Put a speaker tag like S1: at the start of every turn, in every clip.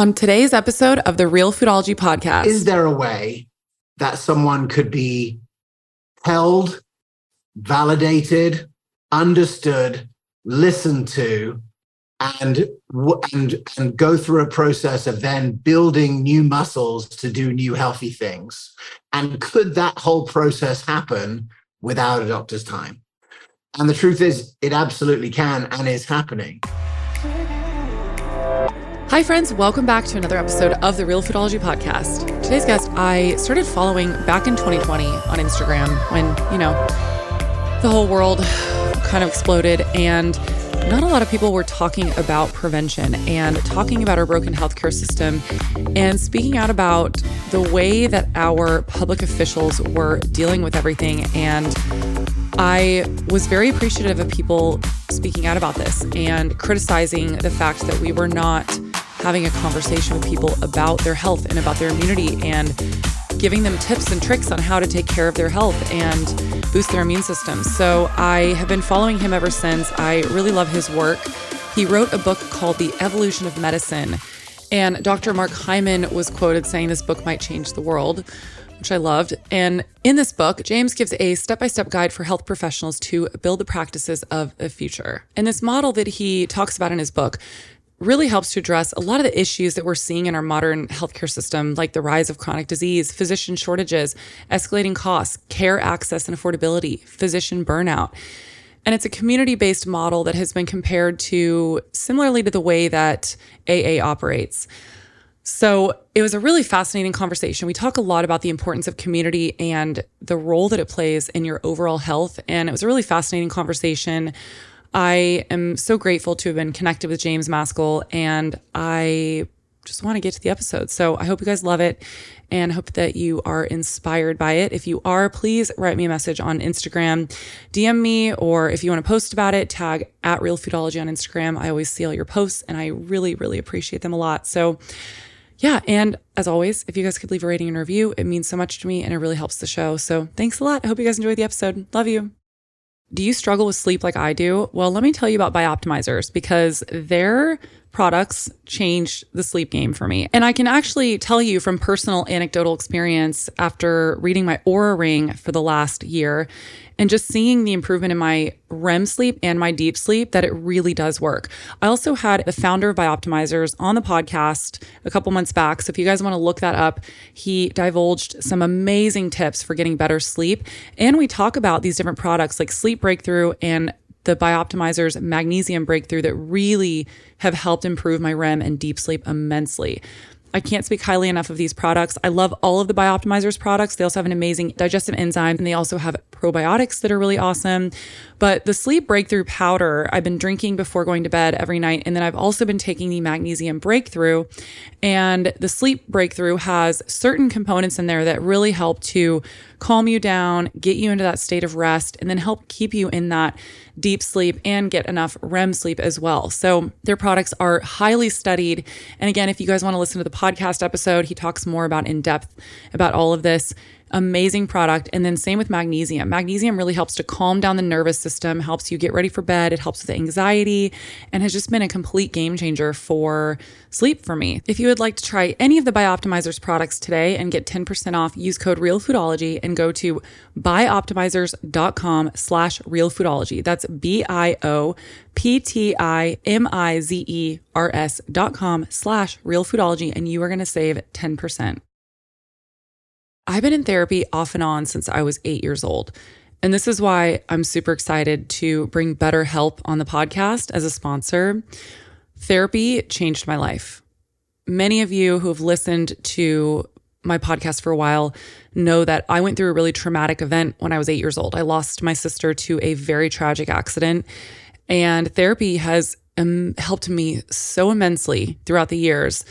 S1: On today's episode of the Real Foodology podcast,
S2: is there a way that someone could be held, validated, understood, listened to, and and and go through a process of then building new muscles to do new healthy things? And could that whole process happen without a doctor's time? And the truth is, it absolutely can and is happening.
S1: Hi, friends. Welcome back to another episode of the Real Foodology Podcast. Today's guest, I started following back in 2020 on Instagram when, you know, the whole world kind of exploded and not a lot of people were talking about prevention and talking about our broken healthcare system and speaking out about the way that our public officials were dealing with everything. And I was very appreciative of people speaking out about this and criticizing the fact that we were not having a conversation with people about their health and about their immunity and giving them tips and tricks on how to take care of their health and boost their immune system. So I have been following him ever since. I really love his work. He wrote a book called The Evolution of Medicine. And Dr. Mark Hyman was quoted saying this book might change the world, which I loved. And in this book, James gives a step by step guide for health professionals to build the practices of the future. And this model that he talks about in his book really helps to address a lot of the issues that we're seeing in our modern healthcare system, like the rise of chronic disease, physician shortages, escalating costs, care access and affordability, physician burnout. And it's a community based model that has been compared to similarly to the way that AA operates. So it was a really fascinating conversation. We talk a lot about the importance of community and the role that it plays in your overall health. And it was a really fascinating conversation. I am so grateful to have been connected with James Maskell and I just want to get to the episode. So I hope you guys love it and hope that you are inspired by it. If you are, please write me a message on Instagram, DM me, or if you want to post about it, tag at Real Foodology on Instagram. I always see all your posts and I really, really appreciate them a lot. So yeah, and as always, if you guys could leave a rating and review, it means so much to me and it really helps the show. So thanks a lot. I hope you guys enjoyed the episode. Love you. Do you struggle with sleep like I do? Well, let me tell you about Bioptimizers because their products changed the sleep game for me. And I can actually tell you from personal anecdotal experience after reading my Oura ring for the last year and just seeing the improvement in my REM sleep and my deep sleep that it really does work. I also had the founder of Bioptimizers on the podcast a couple months back. So if you guys want to look that up, he divulged some amazing tips for getting better sleep. And we talk about these different products like Sleep Breakthrough and the Bioptimizers magnesium breakthrough that really have helped improve my REM and deep sleep immensely. I can't speak highly enough of these products. I love all of the Bioptimizers products. They also have an amazing digestive enzyme and they also have probiotics that are really awesome. But the sleep breakthrough powder I've been drinking before going to bed every night. And then I've also been taking the magnesium breakthrough. And the sleep breakthrough has certain components in there that really help to calm you down, get you into that state of rest, and then help keep you in that deep sleep and get enough REM sleep as well. So their products are highly studied. And again, if you guys want to listen to the podcast episode, he talks more about in depth about all of this amazing product. And then same with magnesium. Magnesium really helps to calm down the nervous system, helps you get ready for bed. It helps with anxiety and has just been a complete game changer for sleep for me. If you would like to try any of the Bioptimizers products today and get 10% off, use code REALFoodology and go to bioptimizers.com slash realfoodology. That's B-I-O-P-T-I-M-I-Z-E-R-S dot com slash realfoodology and you are going to save 10%. I've been in therapy off and on since I was eight years old. And this is why I'm super excited to bring BetterHelp on the podcast as a sponsor. Therapy changed my life. Many of you who have listened to my podcast for a while know that I went through a really traumatic event when I was eight years old. I lost my sister to a very tragic accident, and therapy has um, helped me so immensely throughout the years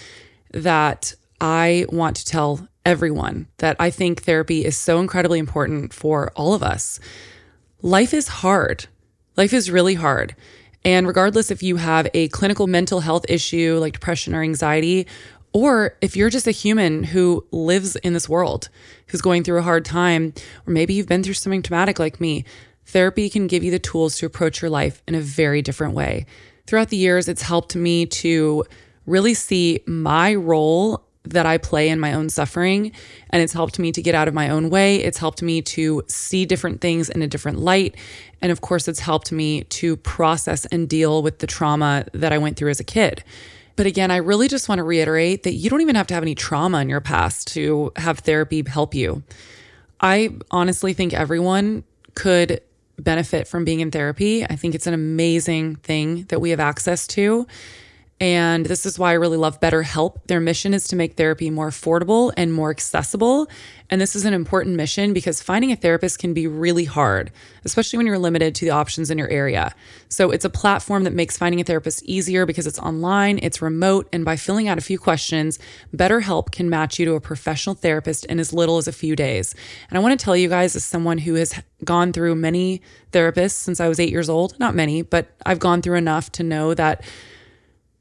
S1: that I want to tell everyone that I think therapy is so incredibly important for all of us. Life is hard. Life is really hard. And regardless if you have a clinical mental health issue like depression or anxiety, or if you're just a human who lives in this world, who's going through a hard time, or maybe you've been through something traumatic like me, therapy can give you the tools to approach your life in a very different way. Throughout the years, it's helped me to really see my role that I play in my own suffering. And it's helped me to get out of my own way. It's helped me to see different things in a different light. And of course, it's helped me to process and deal with the trauma that I went through as a kid. But again, I really just want to reiterate that you don't even have to have any trauma in your past to have therapy help you. I honestly think everyone could benefit from being in therapy. I think it's an amazing thing that we have access to. And this is why I really love BetterHelp. Their mission is to make therapy more affordable and more accessible. And this is an important mission because finding a therapist can be really hard, especially when you're limited to the options in your area. So it's a platform that makes finding a therapist easier because it's online, it's remote, and by filling out a few questions, BetterHelp can match you to a professional therapist in as little as a few days. And I want to tell you guys, as someone who has gone through many therapists since I was eight years old, not many, but I've gone through enough to know that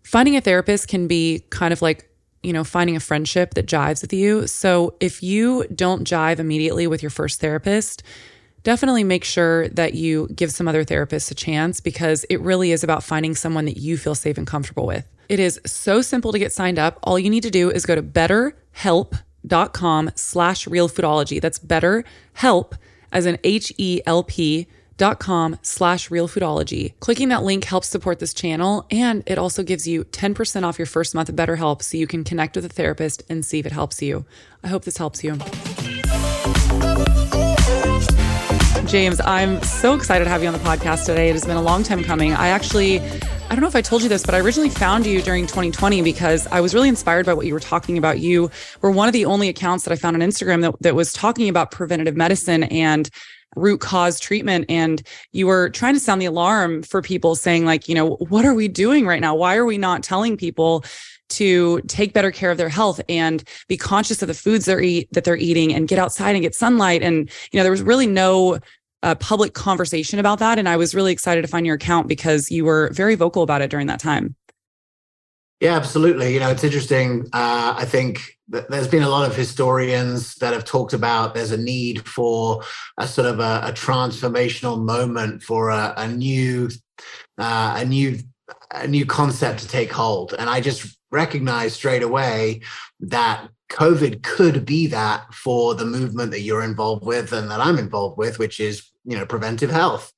S1: finding a therapist can be kind of like, you know, finding a friendship that jives with you. So if you don't jive immediately with your first therapist, definitely make sure that you give some other therapists a chance because it really is about finding someone that you feel safe and comfortable with. It is so simple to get signed up. All you need to do is go to betterhelp.com slash realfoodology. That's betterhelp as an H-E-L-P dot com slash realfoodology. Clicking that link helps support this channel and it also gives you 10% off your first month of BetterHelp so you can connect with a therapist and see if it helps you. I hope this helps you. James, I'm so excited to have you on the podcast today. It has been a long time coming. I actually I don't know if I told you this, but I originally found you during 2020 because I was really inspired by what you were talking about. You were one of the only accounts that I found on Instagram that, that was talking about preventative medicine and root cause treatment and you were trying to sound the alarm for people saying like you know what are we doing right now? Why are we not telling people to take better care of their health and be conscious of the foods they're eat that they're eating and get outside and get sunlight? And you know there was really no uh, public conversation about that and i was really excited to find your account because you were very vocal about it during that time
S2: yeah, absolutely. You know, it's interesting. Uh, I think there's been a lot of historians that have talked about there's a need for a sort of a, a transformational moment for a, a new, uh, a new, a new concept to take hold. And I just recognized straight away that COVID could be that for the movement that you're involved with and that I'm involved with, which is you know preventive health.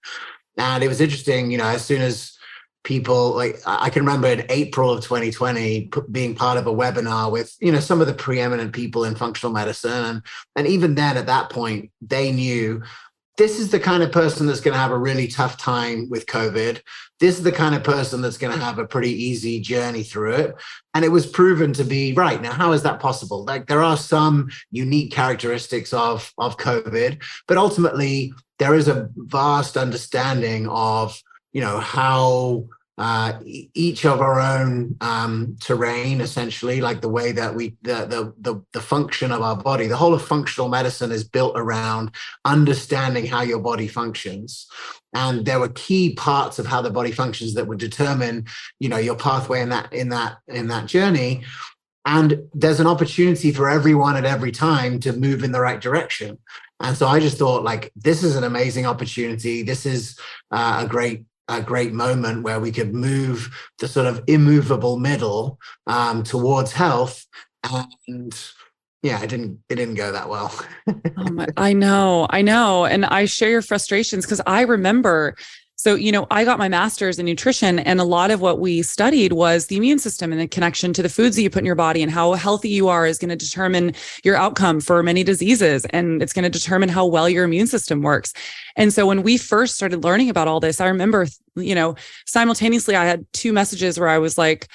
S2: And it was interesting. You know, as soon as people like i can remember in april of 2020 being part of a webinar with you know some of the preeminent people in functional medicine. And, even then at that point they knew this is the kind of person that's going to have a really tough time with covid. This is the kind of person that's going to have a pretty easy journey through it. And it was proven to be right now how is that possible? Like there are some unique characteristics of of covid but ultimately there is a vast understanding of you know how uh, each of our own um, terrain, essentially, like the way that we the, the, the the function of our body. The whole of functional medicine is built around understanding how your body functions, and there were key parts of how the body functions that would determine, you know, your pathway in that in that in that journey. And there's an opportunity for everyone at every time to move in the right direction. And so I just thought, like, this is an amazing opportunity. This is uh, a great a great moment where we could move the sort of immovable middle um, towards health. And yeah it didn't it didn't go that well.
S1: Oh my, i know i know. And i share your frustrations because i remember so, you know, I got my master's in nutrition, and a lot of what we studied was the immune system and the connection to the foods that you put in your body and how healthy you are is going to determine your outcome for many diseases. And it's going to determine how well your immune system works. And so when we first started learning about all this, I remember, you know, simultaneously, I had two messages where I was like,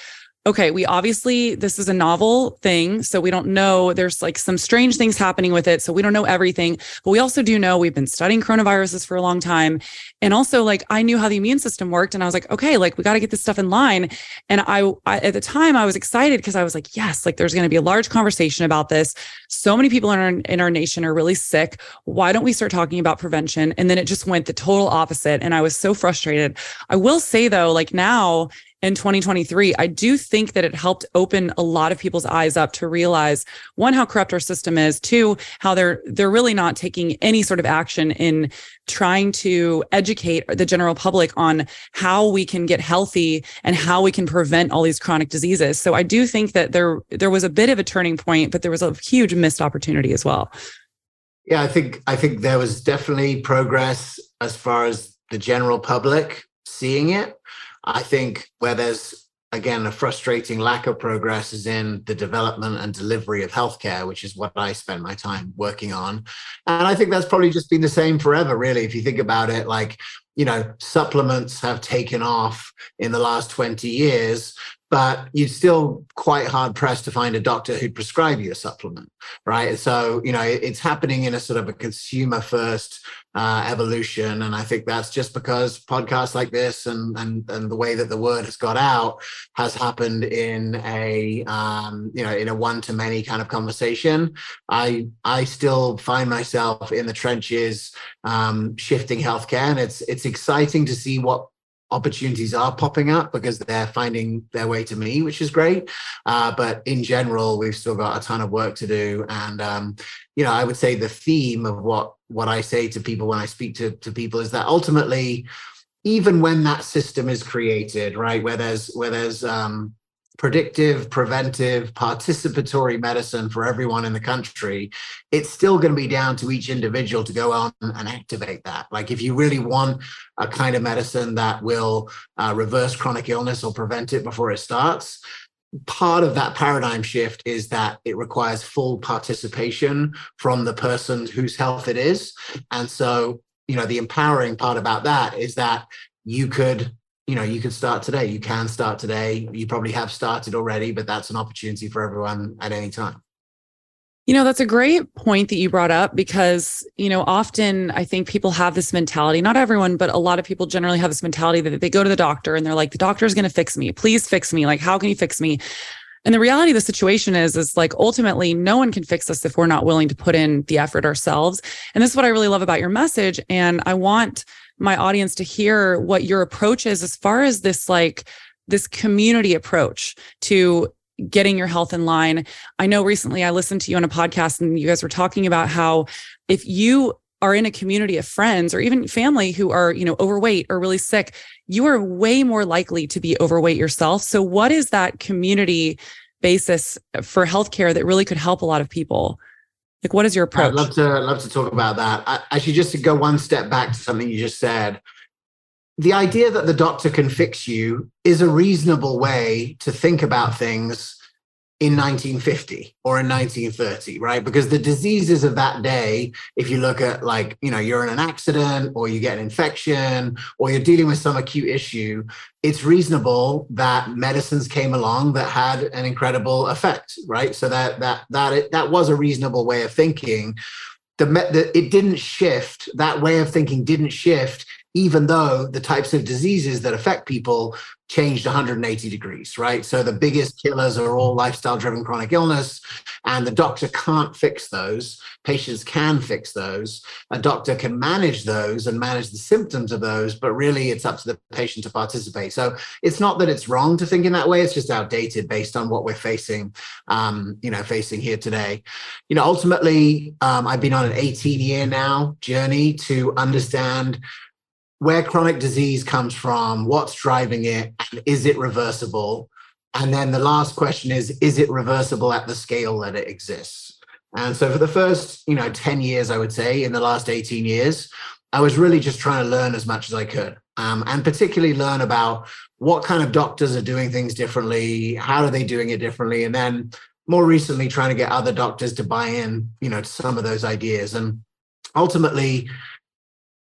S1: okay, we obviously, this is a novel thing. So we don't know, there's like some strange things happening with it. So we don't know everything, but we also do know we've been studying coronaviruses for a long time. And also, like, I knew how the immune system worked. And I was like, okay, like, we got to get this stuff in line. And I, I at the time, I was excited because I was like, yes, like, there's going to be a large conversation about this. So many people in our, in our nation are really sick. Why don't we start talking about prevention? And then it just went the total opposite. And I was so frustrated. I will say, though, like, now, in 2023, I do think that it helped open a lot of people's eyes up to realize one, how corrupt our system is, two, how they're they're really not taking any sort of action in trying to educate the general public on how we can get healthy and how we can prevent all these chronic diseases. So I do think that there there was a bit of a turning point, but there was a huge missed opportunity as well.
S2: Yeah, I think I think there was definitely progress as far as the general public seeing it. I think where there's again a frustrating lack of progress is in the development and delivery of healthcare, which is what I spend my time working on. And I think that's probably just been the same forever, really. If you think about it, like you know, supplements have taken off in the last 20 years, but you're still quite hard pressed to find a doctor who'd prescribe you a supplement, right? So, you know, it's happening in a sort of a consumer first uh, evolution. And I think that's just because podcasts like this and, and, and the way that the word has got out has happened in a, um, you know, in a one to many kind of conversation. I, I still find myself in the trenches um, shifting healthcare and it's, it's exciting to see what opportunities are popping up because they're finding their way to me, which is great. Uh, but in general, we've still got a ton of work to do. And um, you know, I would say the theme of what what I say to people when I speak to to people is that ultimately, even when that system is created, right, where there's where there's um, predictive, preventive, participatory medicine for everyone in the country, it's still going to be down to each individual to go on and activate that. Like, if you really want a kind of medicine that will uh, reverse chronic illness or prevent it before it starts, part of that paradigm shift is that it requires full participation from the person whose health it is. And so, you know, the empowering part about that is that you could you know you can start today. You can start today. You probably have started already but that's an opportunity for everyone at any time.
S1: You know that's a great point that you brought up because you know often i think people have this mentality not everyone but a lot of people generally have this mentality that they go to the doctor and they're like the doctor is going to fix me. Please fix me. Like how can you fix me? And the reality of the situation is, is like ultimately no one can fix us if we're not willing to put in the effort ourselves. And this is what I really love about your message. And I want my audience to hear what your approach is as far as this like this community approach to getting your health in line. I know recently I listened to you on a podcast and you guys were talking about how if you are in a community of friends or even family who are, you know, overweight or really sick, you are way more likely to be overweight yourself. So what is that community basis for healthcare that really could help a lot of people? Like, what is your approach?
S2: I'd love to love to talk about that. I, actually, just to go one step back to something you just said, the idea that the doctor can fix you is a reasonable way to think about things in 1950 or in 1930 right? Because the diseases of that day if you look at like you know you're in an accident or you get an infection or you're dealing with some acute issue it's reasonable that medicines came along that had an incredible effect right? So that that that it, that was a reasonable way of thinking. The, the it didn't shift that way of thinking didn't shift even though the types of diseases that affect people changed 180 degrees, right? So the biggest killers are all lifestyle driven chronic illness, and the doctor can't fix those. Patients can fix those. A doctor can manage those and manage the symptoms of those, but really it's up to the patient to participate. So it's not that it's wrong to think in that way, it's just outdated based on what we're facing, um, you know, facing here today. You know, ultimately, um, I've been on an 18 year now journey to understand where chronic disease comes from, what's driving it, and is it reversible? And then the last question is, is it reversible at the scale that it exists? And so for the first, you know, 10 years, I would say, in the last 18 years, I was really just trying to learn as much as I could. Um, and particularly learn about what kind of doctors are doing things differently, how are they doing it differently, and then more recently trying to get other doctors to buy in, you know, to some of those ideas. And ultimately,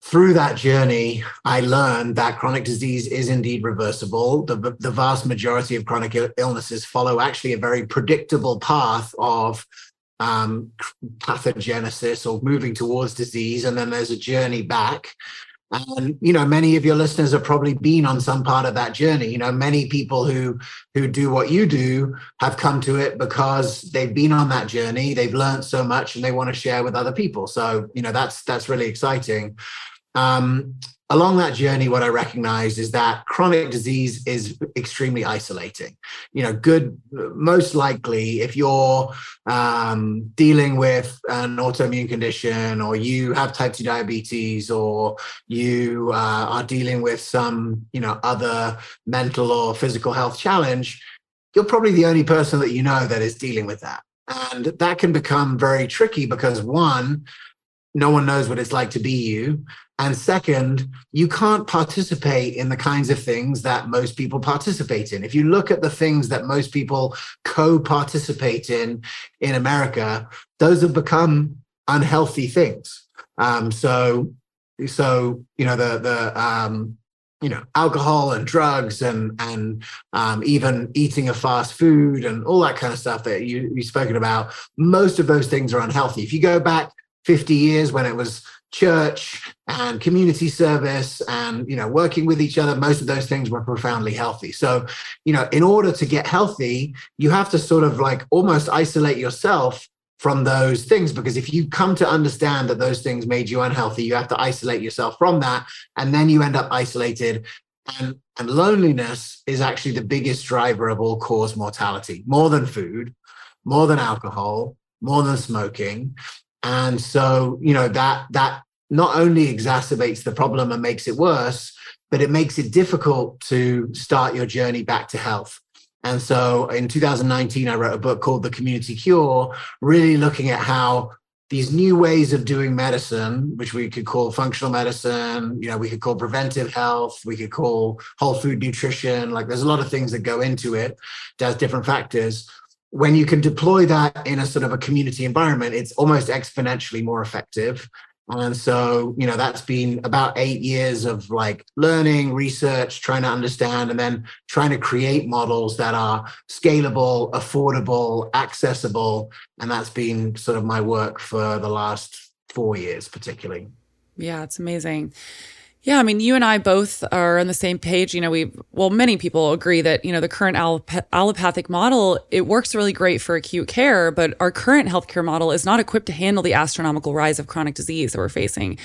S2: through that journey, I learned that chronic disease is indeed reversible. The, the vast majority of chronic illnesses follow actually a very predictable path of um, pathogenesis or moving towards disease, and then there's a journey back. And you know, many of your listeners have probably been on some part of that journey. You know, many people who who do what you do have come to it because they've been on that journey. They've learned so much, and they want to share with other people. So you know, that's that's really exciting. Um, along that journey, what I recognized is that chronic disease is extremely isolating. You know, good, most likely, if you're um, dealing with an autoimmune condition or you have type 2 diabetes or you uh, are dealing with some, you know, other mental or physical health challenge, you're probably the only person that you know that is dealing with that. And that can become very tricky because one, no one knows what it's like to be you. And second, you can't participate in the kinds of things that most people participate in. If you look at the things that most people co participate in in America, those have become unhealthy things. Um, so, so you know the the um, you know alcohol and drugs and and um, even eating a fast food and all that kind of stuff that you you've spoken about. Most of those things are unhealthy. If you go back 50 years when it was church and community service and you know working with each other most of those things were profoundly healthy. So you know in order to get healthy you have to sort of like almost isolate yourself from those things because if you come to understand that those things made you unhealthy you have to isolate yourself from that and then you end up isolated. And and loneliness is actually the biggest driver of all cause mortality. More than food more than alcohol more than smoking and so, you know, that that not only exacerbates the problem and makes it worse, but it makes it difficult to start your journey back to health. And so in 2019, I wrote a book called The Community Cure, really looking at how these new ways of doing medicine, which we could call functional medicine, you know, we could call preventive health, we could call whole food nutrition, like there's a lot of things that go into it, does different factors when you can deploy that in a sort of a community environment, it's almost exponentially more effective. And so, you know, that's been about eight years of like learning, research, trying to understand, and then trying to create models that are scalable, affordable, accessible. And that's been sort of my work for the last four years, particularly.
S1: Yeah, it's amazing. Yeah, I mean, you and I both are on the same page. You know, we, well, many people agree that, you know, the current allopathic model, it works really great for acute care, but our current healthcare model is not equipped to handle the astronomical rise of chronic disease that we're facing.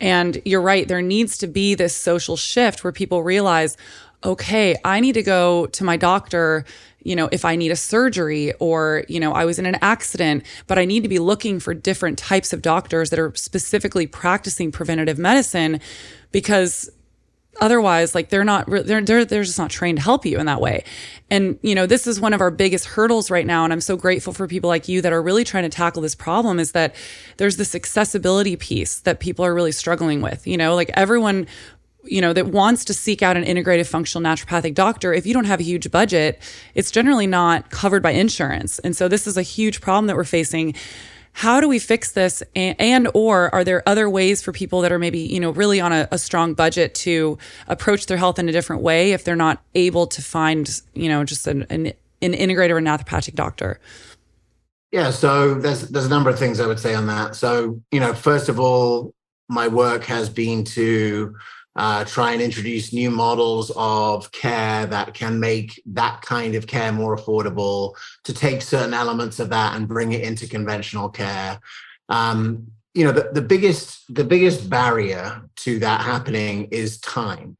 S1: And you're right, there needs to be this social shift where people realize, okay, I need to go to my doctor you know, if I need a surgery or, you know, I was in an accident, but I need to be looking for different types of doctors that are specifically practicing preventative medicine because otherwise like they're not they're, they're they're just not trained to help you in that way. And you know this is one of our biggest hurdles right now and i'm so grateful for people like you that are really trying to tackle this problem is that there's this accessibility piece that people are really struggling with you know? Like everyone you know that wants to seek out an integrative functional naturopathic doctor if you don't have a huge budget it's generally not covered by insurance. And so this is a huge problem that we're facing. How do we fix this? And, and, or are there other ways for people that are maybe you know really on a, a, strong budget to approach their health in a different way if they're not able to find you know just an, an, an or naturopathic doctor?
S2: Yeah so there's there's a number of things i would say on that. So you know first of all my work has been to uh, try and introduce new models of care that can make that kind of care more affordable, to take certain elements of that and bring it into conventional care. Um, you know, the, the biggest the biggest barrier to that happening is time.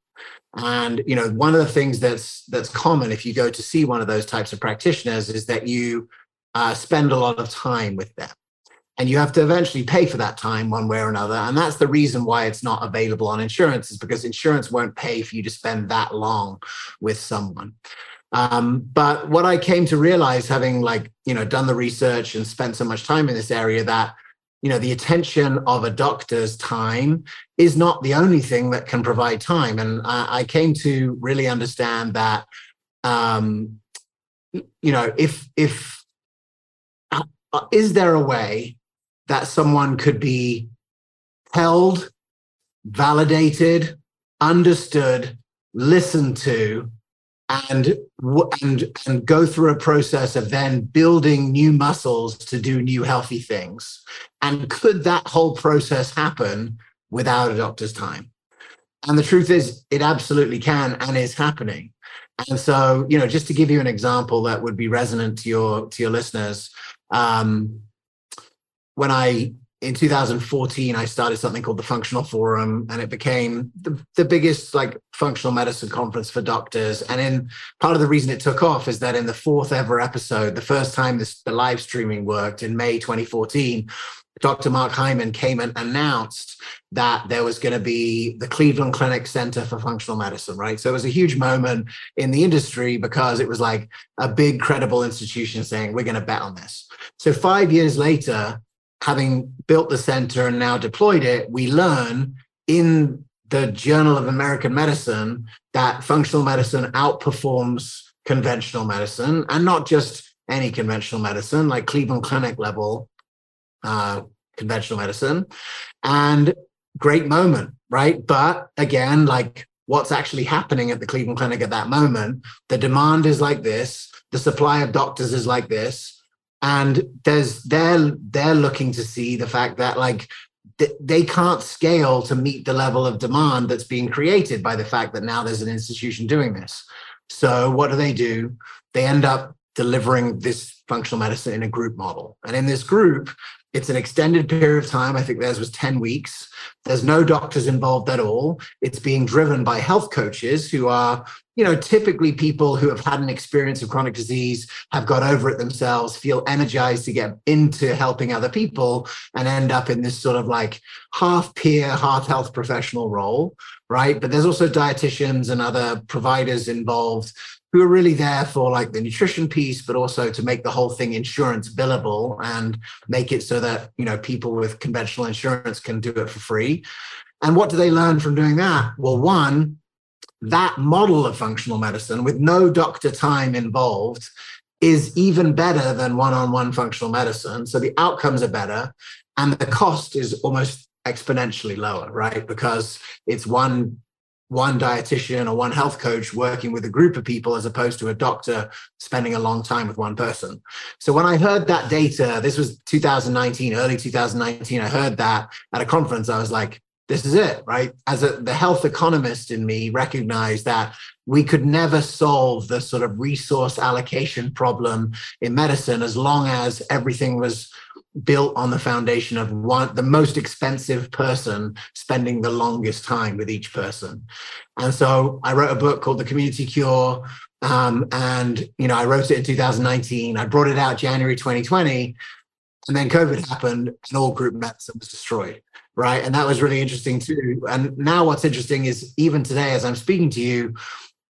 S2: And you know, one of the things that's that's common if you go to see one of those types of practitioners is that you uh, spend a lot of time with them and you have to eventually pay for that time one way or another. And that's the reason why it's not available on insurance is because insurance won't pay for you to spend that long with someone. Um, but what i came to realize having like you know done the research and spent so much time in this area that you know the attention of a doctor's time is not the only thing that can provide time. And i, I came to really understand that um, you know if if uh, is there a way that someone could be held, validated, understood, listened to, and and and go through a process of then building new muscles to do new healthy things. And could that whole process happen without a doctor's time? And the truth is, it absolutely can and is happening. And so, you know, just to give you an example that would be resonant to your to your listeners, um, when I in 2014 i started something called the functional forum and it became the, the biggest like functional medicine conference for doctors and in part of the reason it took off is that in the fourth ever episode the first time this the live streaming worked in may 2014 Dr. Mark Hyman came and announced that there was going to be the Cleveland Clinic Center for Functional Medicine, right? So it was a huge moment in the industry because it was like a big, credible institution saying, we're going to bet on this. So five years later, having built the center and now deployed it, we learn in the Journal of American Medicine that functional medicine outperforms conventional medicine and not just any conventional medicine, like Cleveland Clinic level uh, conventional medicine. And great moment, right? But again, like what's actually happening at the Cleveland Clinic at that moment, the demand is like this, the supply of doctors is like this and there's they're they're looking to see the fact that like they can't scale to meet the level of demand that's being created by the fact that now there's an institution doing this so what do they do they end up delivering this functional medicine in a group model and in this group it's an extended period of time. I think theirs was 10 weeks. There's no doctors involved at all. It's being driven by health coaches who are, you know, typically people who have had an experience of chronic disease, have got over it themselves, feel energized to get into helping other people, and end up in this sort of like half peer, half health professional role, right? But there's also dietitians and other providers involved who are really there for like the nutrition piece, but also to make the whole thing insurance billable and make it so that you know people with conventional insurance can do it for free. And what do they learn from doing that? Well, one, that model of functional medicine with no doctor time involved is even better than one-on-one functional medicine. So the outcomes are better and the cost is almost exponentially lower, right? Because it's one one dietitian or one health coach working with a group of people as opposed to a doctor spending a long time with one person. So when I heard that data, this was 2019, early 2019, I heard that at a conference. I was like, this is it, right? As a, the health economist in me recognized that we could never solve the sort of resource allocation problem in medicine as long as everything was built on the foundation of one the most expensive person spending the longest time with each person. And so i wrote a book called the community cure um, and you know i wrote it in 2019 i brought it out january 2020 and then covid happened and all group medicine was destroyed right and that was really interesting too and now what's interesting is even today as i'm speaking to you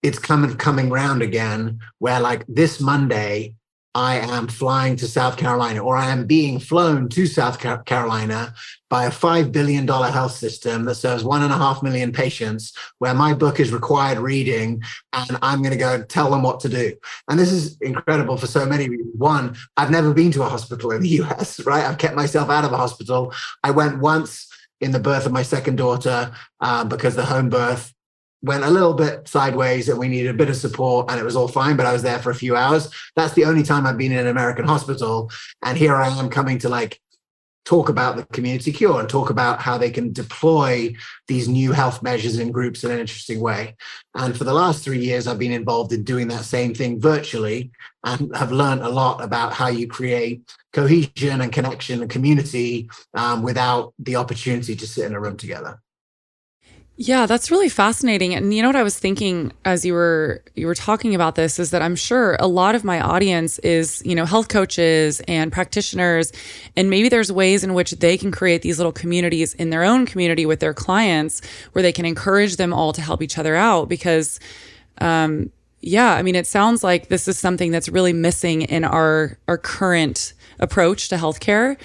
S2: it's coming coming round again where like this monday I am flying to South Carolina or I am being flown to South Carolina by a $5 billion health system that serves one and a half million patients, where my book is required reading and I'm going to go tell them what to do. And this is incredible for so many reasons. One, I've never been to a hospital in the US, right? I've kept myself out of a hospital. I went once in the birth of my second daughter uh, because the home birth went a little bit sideways and we needed a bit of support and it was all fine but i was there for a few hours. That's the only time i've been in an american hospital. And here i am coming to like talk about the community cure and talk about how they can deploy these new health measures in groups in an interesting way. And for the last three years i've been involved in doing that same thing virtually and have learned a lot about how you create cohesion and connection and community um, without the opportunity to sit in a room together
S1: yeah, that's really fascinating. And you know what I was thinking as you were you were talking about this is that I'm sure a lot of my audience is, you know, health coaches and practitioners and maybe there's ways in which they can create these little communities in their own community with their clients where they can encourage them all to help each other out because um yeah, I mean it sounds like this is something that's really missing in our our current approach to healthcare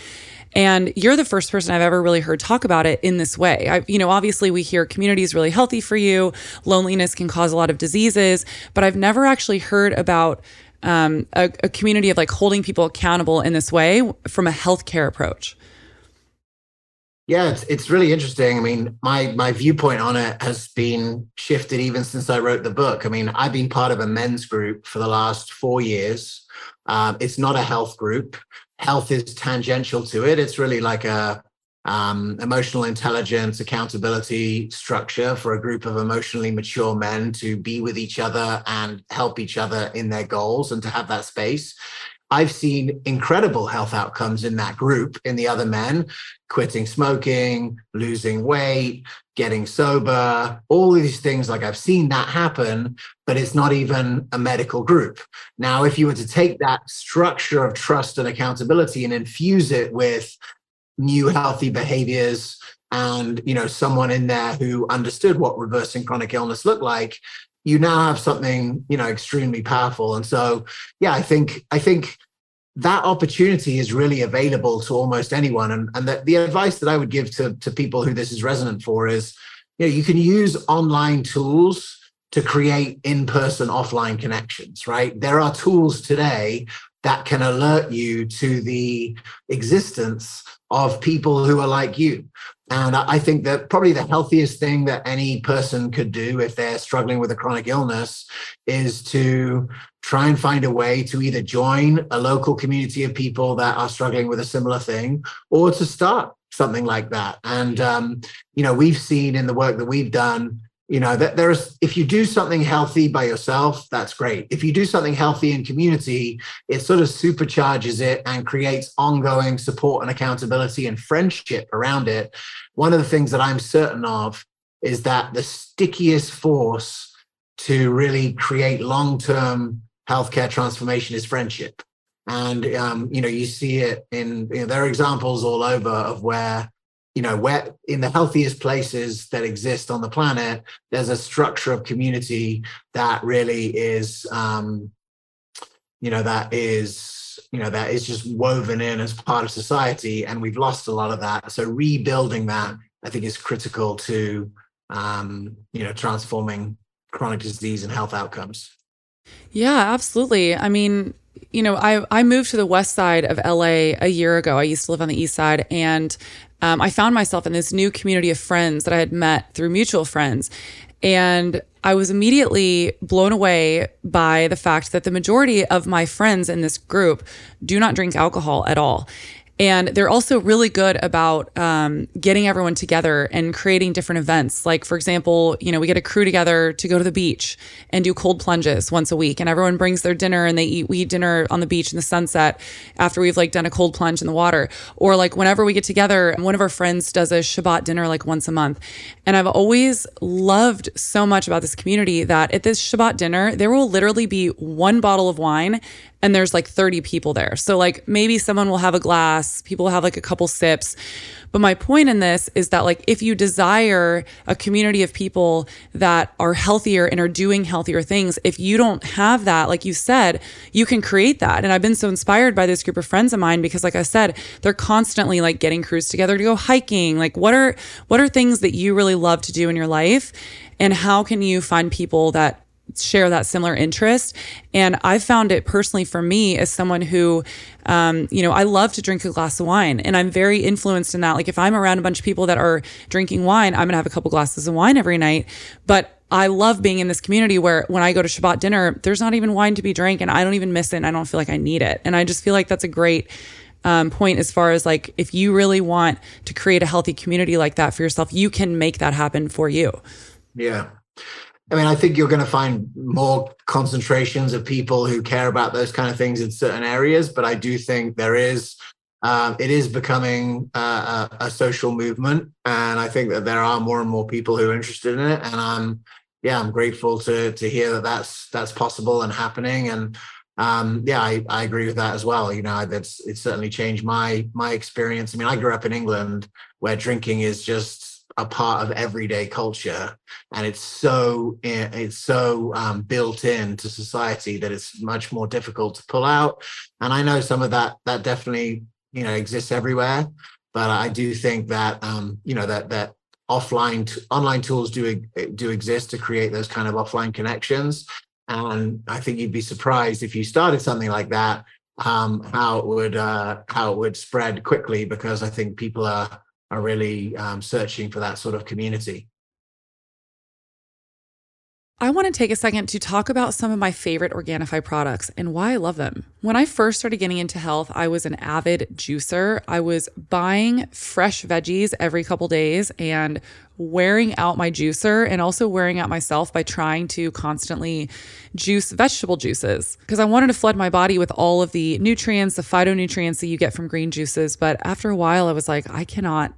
S1: and you're the first person I've ever really heard talk about it in this way. I, you know, obviously we hear community is really healthy for you. Loneliness can cause a lot of diseases, but I've never actually heard about um, a, a community of like holding people accountable in this way from a healthcare approach.
S2: Yeah, it's it's really interesting. I mean, my my viewpoint on it has been shifted even since I wrote the book. I mean, I've been part of a men's group for the last four years. Um, it's not a health group health is tangential to it. It's really like a um, emotional intelligence accountability structure for a group of emotionally mature men to be with each other and help each other in their goals and to have that space. I've seen incredible health outcomes in that group in the other men, quitting smoking, losing weight, getting sober, all these things. Like I've seen that happen, but it's not even a medical group. Now, if you were to take that structure of trust and accountability and infuse it with new healthy behaviors and you know someone in there who understood what reversing chronic illness looked like you now have something you know extremely powerful and so yeah i think i think that opportunity is really available to almost anyone. And, and the, the advice that i would give to, to people who this is resonant for is you know you can use online tools to create in-person offline connections right? There are tools today that can alert you to the existence of people who are like you and I think that probably the healthiest thing that any person could do if they're struggling with a chronic illness is to try and find a way to either join a local community of people that are struggling with a similar thing or to start something like that. And, um, you know, we've seen in the work that we've done you know that there's if you do something healthy by yourself that's great. If you do something healthy in community it sort of supercharges it and creates ongoing support and accountability and friendship around it. One of the things that i'm certain of is that the stickiest force to really create long-term healthcare transformation is friendship. And um, you know you see it in you know, there are examples all over of where you know where in the healthiest places that exist on the planet there's a structure of community that really is um you know that is you know that is just woven in as part of society and we've lost a lot of that. So rebuilding that i think is critical to um you know transforming chronic disease and health outcomes.
S1: Yeah absolutely. I mean you know, I I moved to the west side of LA a year ago. I used to live on the east side, and um, I found myself in this new community of friends that I had met through mutual friends, and I was immediately blown away by the fact that the majority of my friends in this group do not drink alcohol at all. And they're also really good about um, getting everyone together and creating different events. Like, for example, you know, we get a crew together to go to the beach and do cold plunges once a week. And everyone brings their dinner and they eat, we eat dinner on the beach in the sunset after we've like done a cold plunge in the water. Or like whenever we get together, one of our friends does a Shabbat dinner like once a month. And I've always loved so much about this community that at this Shabbat dinner, there will literally be one bottle of wine and there's like 30 people there. So like maybe someone will have a glass, people have like a couple sips. But my point in this is that like if you desire a community of people that are healthier and are doing healthier things, if you don't have that, like you said, you can create that. And I've been so inspired by this group of friends of mine because like I said, they're constantly like getting crews together to go hiking. Like what are what are things that you really love to do in your life? And how can you find people that share that similar interest. And I found it personally for me as someone who, um, you know, I love to drink a glass of wine and I'm very influenced in that. Like if I'm around a bunch of people that are drinking wine, I'm going to have a couple glasses of wine every night. But I love being in this community where when I go to Shabbat dinner, there's not even wine to be drank and I don't even miss it and I don't feel like I need it. And I just feel like that's a great um, point as far as like if you really want to create a healthy community like that for yourself, you can make that happen for you.
S2: Yeah. I mean, I think you're going to find more concentrations of people who care about those kind of things in certain areas, but I do think there is. Um, it is becoming uh, a, a, social movement, and I think that there are more and more people who are interested in it. And I'm, yeah, I'm grateful to to hear that that's that's possible and happening. And um, yeah, I, I agree with that as well. You know, that's it's certainly changed my my experience. I mean, I grew up in England where drinking is just a part of everyday culture and it's so it's so um, built into society that it's much more difficult to pull out. And i know some of that that definitely you know exists everywhere but i do think that um, you know that that offline t- online tools do do exist to create those kind of offline connections. And i think you'd be surprised if you started something like that um, how it would uh, how it would spread quickly because i think people are are really um, searching for that sort of community.
S1: I want to take a second to talk about some of my favorite Organifi products and why I love them. When I first started getting into health, I was an avid juicer. I was buying fresh veggies every couple days and wearing out my juicer and also wearing out myself by trying to constantly juice vegetable juices because I wanted to flood my body with all of the nutrients, the phytonutrients that you get from green juices. But after a while, I was like, I cannot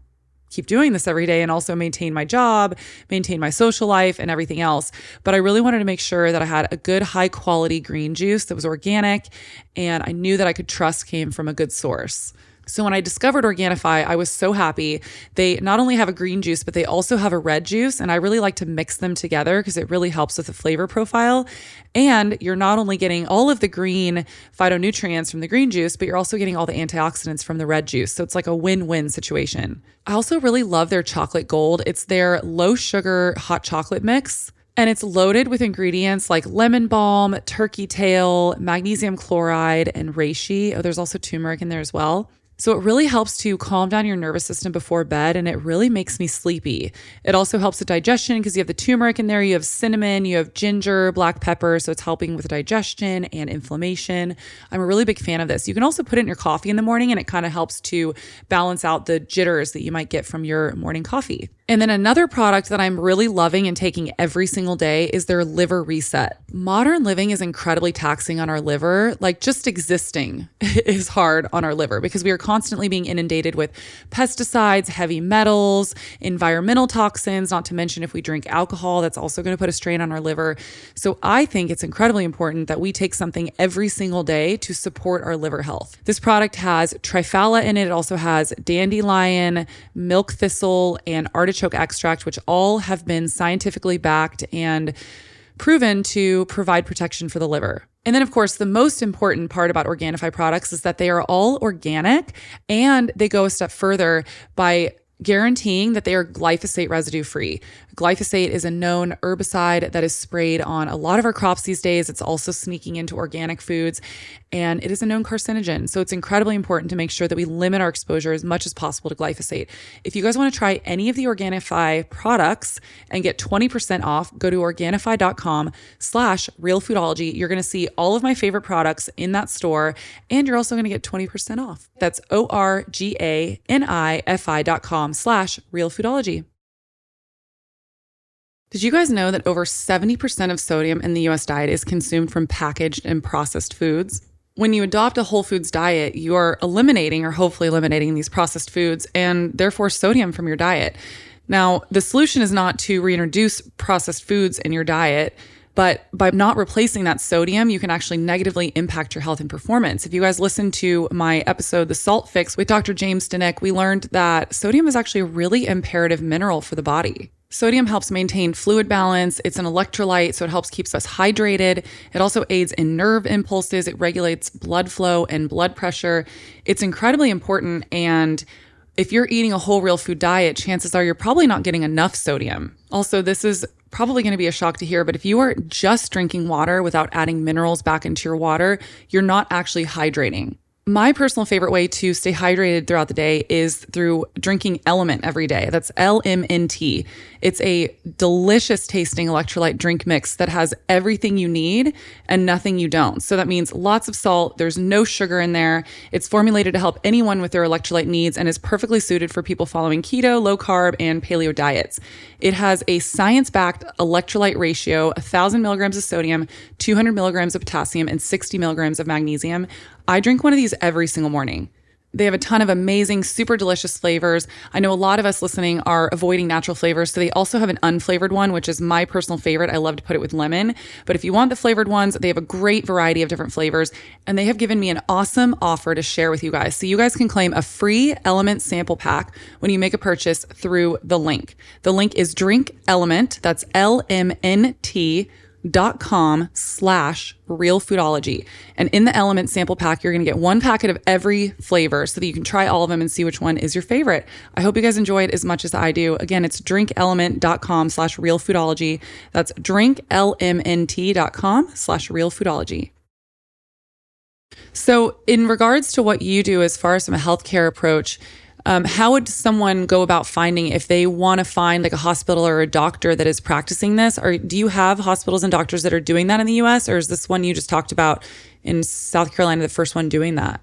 S1: keep doing this every day and also maintain my job, maintain my social life and everything else. But I really wanted to make sure that I had a good high quality green juice that was organic and I knew that I could trust came from a good source. So when I discovered Organifi, I was so happy. They not only have a green juice, but they also have a red juice. And I really like to mix them together because it really helps with the flavor profile. And you're not only getting all of the green phytonutrients from the green juice, but you're also getting all the antioxidants from the red juice. So it's like a win win situation. I also really love their chocolate gold. It's their low sugar hot chocolate mix. And it's loaded with ingredients like lemon balm, turkey tail, magnesium chloride, and reishi. Oh, there's also turmeric in there as well. So it really helps to calm down your nervous system before bed and it really makes me sleepy. It also helps with digestion because you have the turmeric in there, you have cinnamon, you have ginger, black pepper. So it's helping with digestion and inflammation. I'm a really big fan of this. You can also put it in your coffee in the morning and it kind of helps to balance out the jitters that you might get from your morning coffee. And then another product that I'm really loving and taking every single day is their liver reset. Modern living is incredibly taxing on our liver. Like just existing is hard on our liver because we are constantly being inundated with pesticides, heavy metals, environmental toxins, not to mention if we drink alcohol, that's also going to put a strain on our liver. So I think it's incredibly important that we take something every single day to support our liver health. This product has triphala in it. It also has dandelion, milk thistle, and artichoke artichoke extract, which all have been scientifically backed and proven to provide protection for the liver. And then, of course, the most important part about Organifi products is that they are all organic and they go a step further by guaranteeing that they are glyphosate residue free. Glyphosate is a known herbicide that is sprayed on a lot of our crops these days. It's also sneaking into organic foods and it is a known carcinogen. So it's incredibly important to make sure that we limit our exposure as much as possible to glyphosate. If you guys want to try any of the Organifi products and get 20% off, go to Organifi.com slash realfoodology. You're going to see all of my favorite products in that store and you're also going to get 20% off. That's O-R-G-A-N-I-F-I dot com slash realfoodology. Did you guys know that over 70% of sodium in the US diet is consumed from packaged and processed foods? When you adopt a whole foods diet, you are eliminating or hopefully eliminating these processed foods and therefore sodium from your diet. Now, the solution is not to reintroduce processed foods in your diet, but by not replacing that sodium, you can actually negatively impact your health and performance. If you guys listen to my episode, The Salt Fix with Dr. James Dinick, we learned that sodium is actually a really imperative mineral for the body. Sodium helps maintain fluid balance. It's an electrolyte, so it helps keeps us hydrated. It also aids in nerve impulses. It regulates blood flow and blood pressure. It's incredibly important. And if you're eating a whole real food diet, chances are you're probably not getting enough sodium. Also, this is probably going to be a shock to hear, but if you are just drinking water without adding minerals back into your water, you're not actually hydrating. My personal favorite way to stay hydrated throughout the day is through drinking Element every day. That's LMNT. It's a delicious tasting electrolyte drink mix that has everything you need and nothing you don't. So that means lots of salt, there's no sugar in there. It's formulated to help anyone with their electrolyte needs and is perfectly suited for people following keto, low carb, and paleo diets. It has a science backed electrolyte ratio 1,000 milligrams of sodium, 200 milligrams of potassium, and 60 milligrams of magnesium. I drink one of these every single morning. They have a ton of amazing, super delicious flavors. I know a lot of us listening are avoiding natural flavors, so they also have an unflavored one, which is my personal favorite. I love to put it with lemon. But if you want the flavored ones, they have a great variety of different flavors, and they have given me an awesome offer to share with you guys. So you guys can claim a free element sample pack when you make a purchase through the link. The link is Drink Element, that's L M N T dot com slash real foodology. And in the element sample pack you're going to get one packet of every flavor so that you can try all of them and see which one is your favorite. I hope you guys enjoy it as much as i do. Again it's drinkelement.com slash real foodology. That's drinklmnt.com slash real foodology. So in regards to what you do as far as from a healthcare approach Um, how would someone go about finding if they want to find like a hospital or a doctor that is practicing this? Or do you have hospitals and doctors that are doing that in the U.S. or is this one you just talked about in South Carolina the first one doing that?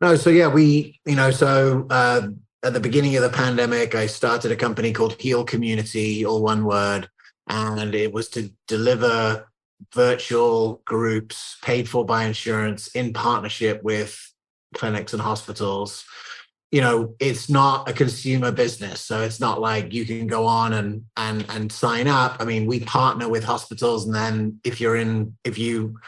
S2: No, so yeah, we you know so. Uh, at the beginning of the pandemic, I started a company called Heal Community, all one word, and it was to deliver virtual groups paid for by insurance in partnership with clinics and hospitals you know it's not a consumer business. So it's not like you can go on and and and sign up. I mean we partner with hospitals and then if you're in if you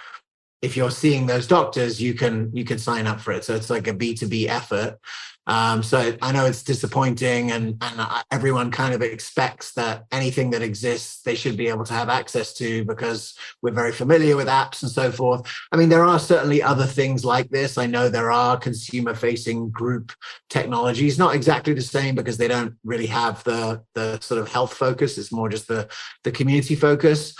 S2: if you're seeing those doctors you can you can sign up for it. So it's like a b2b effort um, so I know it's disappointing, and and everyone kind of expects that anything that exists they should be able to have access to because we're very familiar with apps and so forth. I mean, there are certainly other things like this. I know there are consumer-facing group technologies, not exactly the same because they don't really have the the sort of health focus. It's more just the the community focus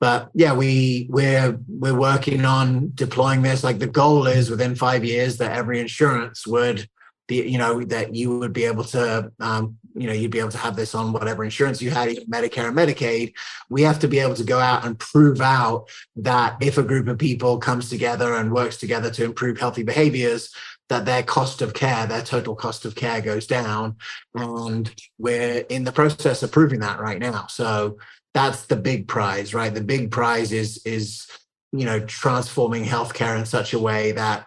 S2: but yeah we we're we're working on deploying this like the goal is within five years that every insurance would be, you know, that you would be able to, um, you know, you'd be able to have this on whatever insurance you had, even Medicare and Medicaid. We have to be able to go out and prove out that if a group of people comes together and works together to improve healthy behaviors, that their cost of care, their total cost of care goes down. And we're in the process of proving that right now. So that's the big prize, right? The big prize is is you know transforming healthcare in such a way that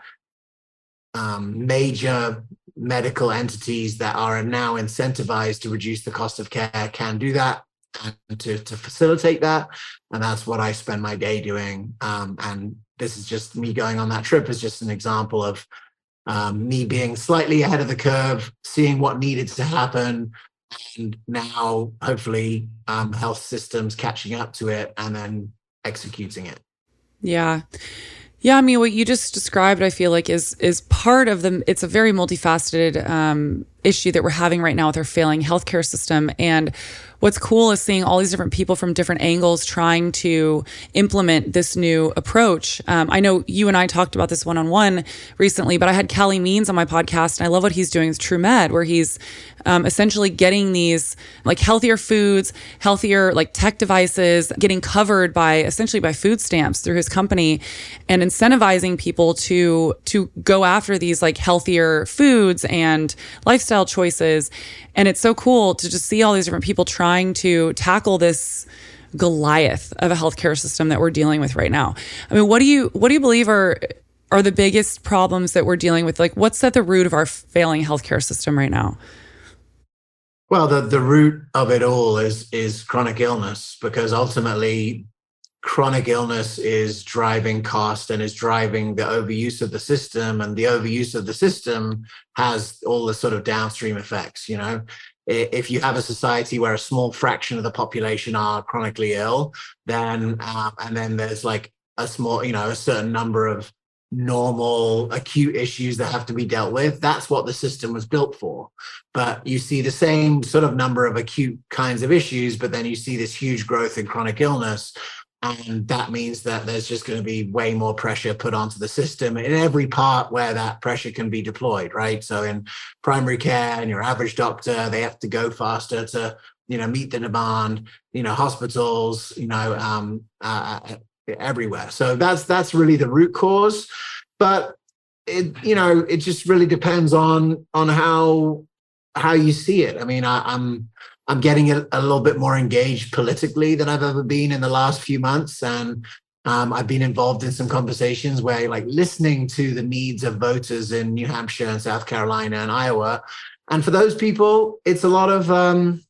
S2: um, major medical entities that are now incentivized to reduce the cost of care can do that and to, to facilitate that. And that's what I spend my day doing. Um, and this is just me going on that trip is just an example of um, me being slightly ahead of the curve, seeing what needed to happen, and now hopefully um, health systems catching up to it and then executing it.
S1: Yeah. Yeah, I mean, what you just described, I feel like is is part of the. It's a very multifaceted um, issue that we're having right now with our failing healthcare system, and what's cool is seeing all these different people from different angles trying to implement this new approach. Um, I know you and I talked about this one on one recently, but I had Calley Means on my podcast, and I love what he's doing with Truemed, where he's um, essentially getting these like healthier foods, healthier like tech devices, getting covered by essentially by food stamps through his company, and incentivizing people to to go after these like healthier foods and lifestyle choices. And it's so cool to just see all these different people trying to tackle this Goliath of a healthcare system that we're dealing with right now. I mean, what do you what do you believe are are the biggest problems that we're dealing with? Like, what's at the root of our failing healthcare system right now?
S2: Well, the, the root of it all is is chronic illness because ultimately chronic illness is driving cost and is driving the overuse of the system and the overuse of the system has all the sort of downstream effects you know if you have a society where a small fraction of the population are chronically ill then um, and then there's like a small you know a certain number of normal acute issues that have to be dealt with that's what the system was built for. But you see the same sort of number of acute kinds of issues but then you see this huge growth in chronic illness and that means that there's just going to be way more pressure put onto the system in every part where that pressure can be deployed right? So in primary care and your average doctor they have to go faster to you know meet the demand you know hospitals you know um, uh, uh everywhere. So that's that's really the root cause. But it you know it just really depends on on how how you see it. I mean I, i'm I'm getting a, a, little bit more engaged politically than I've ever been in the last few months. And um, I've been involved in some conversations where, like, listening to the needs of voters in New Hampshire and South Carolina and Iowa. And for those people, it's a lot of um,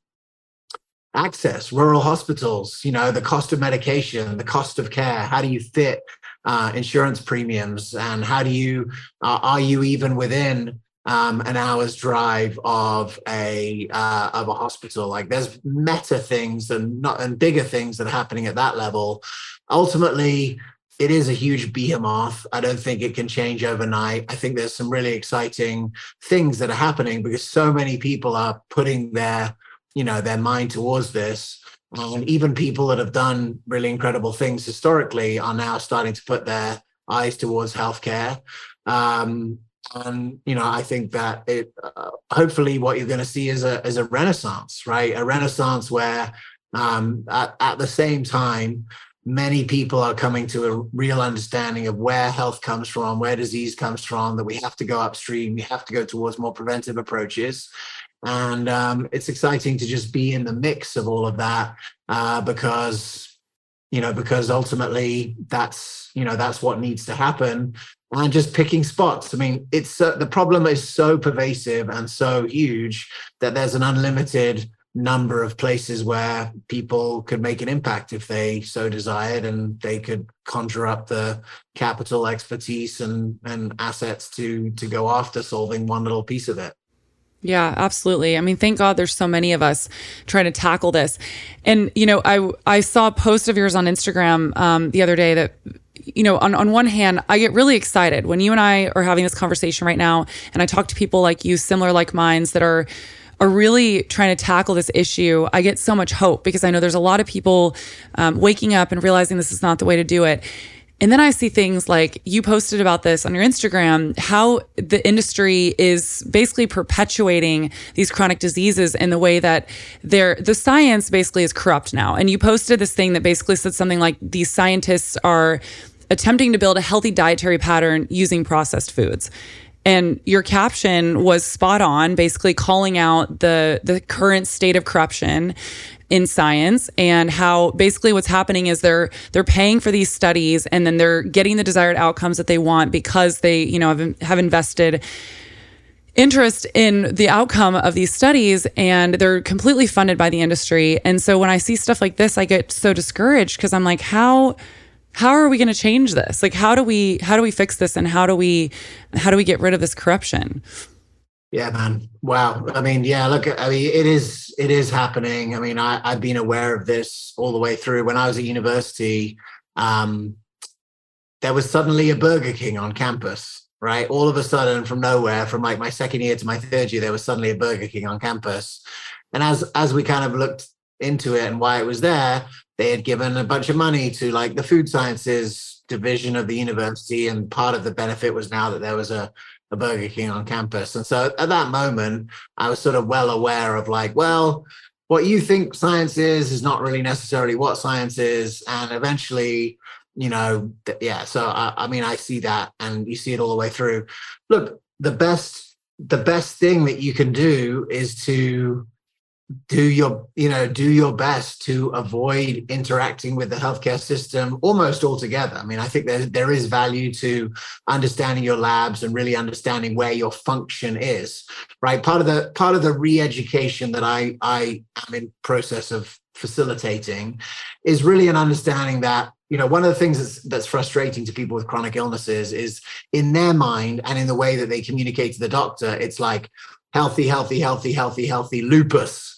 S2: access, rural hospitals, you know, the cost of medication, the cost of care. How do you fit uh, insurance premiums? And how do you, uh, are you even within um, an hour's drive of a uh, of a hospital. Like there's meta things and not and bigger things that are happening at that level. Ultimately, it is a huge behemoth. I don't think it can change overnight. I think there's some really exciting things that are happening because so many people are putting their you know their mind towards this. And even people that have done really incredible things historically are now starting to put their eyes towards healthcare. Um, and you know i think that it uh, hopefully what you're going to see is a is a renaissance, right? A renaissance where um, at, at the same time, many people are coming to a real understanding of where health comes from, where disease comes from, that we have to go upstream, we have to go towards more preventive approaches. And um, it's exciting to just be in the mix of all of that uh, because, you know, because ultimately that's, you know, that's what needs to happen. And just picking spots. I mean, it's uh, the problem is so pervasive and so huge that there's an unlimited number of places where people could make an impact if they so desired and they could conjure up the capital expertise and and assets to to go after solving one little piece of it
S1: yeah, absolutely. I mean, thank God there's so many of us trying to tackle this. And you know, I I saw a post of yours on Instagram um, the other day that you know, on, on one hand, I get really excited when you and I are having this conversation right now, and I talk to people like you, similar like minds that are are really trying to tackle this issue, I get so much hope because I know there's a lot of people um, waking up and realizing this is not the way to do it. And then I see things like you posted about this on your Instagram, how the industry is basically perpetuating these chronic diseases in the way that they're, the science basically is corrupt now. And you posted this thing that basically said something like these scientists are attempting to build a healthy dietary pattern using processed foods and your caption was spot on basically calling out the the current state of corruption in science and how basically what's happening is they're they're paying for these studies and then they're getting the desired outcomes that they want because they you know have, have invested interest in the outcome of these studies and they're completely funded by the industry. And so when i see stuff like this i get so discouraged because i'm like how how are we going to change this? Like how do we how do we fix this and how do we how do we get rid of this corruption
S2: yeah man. Wow. I mean yeah look i mean it is it is happening. I mean I, i've been aware of this all the way through. When i was at university um there was suddenly a burger king on campus right? All of a sudden from nowhere from like my second year to my third year there was suddenly a burger king on campus. And as as we kind of looked into it and why it was there they had given a bunch of money to like the food sciences division of the university and part of the benefit was now that there was a, a burger king on campus. And so at that moment i was sort of well aware of like well what you think science is is not really necessarily what science is. And eventually you know th- yeah so I, I mean i see that and you see it all the way through. Look the best the best thing that you can do is to do your you know do your best to avoid interacting with the healthcare system almost altogether. I mean i think there, there is value to understanding your labs and really understanding where your function is right? Part of the part of the re-education that i i am in process of facilitating is really an understanding that you know one of the things that's, that's frustrating to people with chronic illnesses is in their mind and in the way that they communicate to the doctor it's like healthy healthy healthy healthy healthy lupus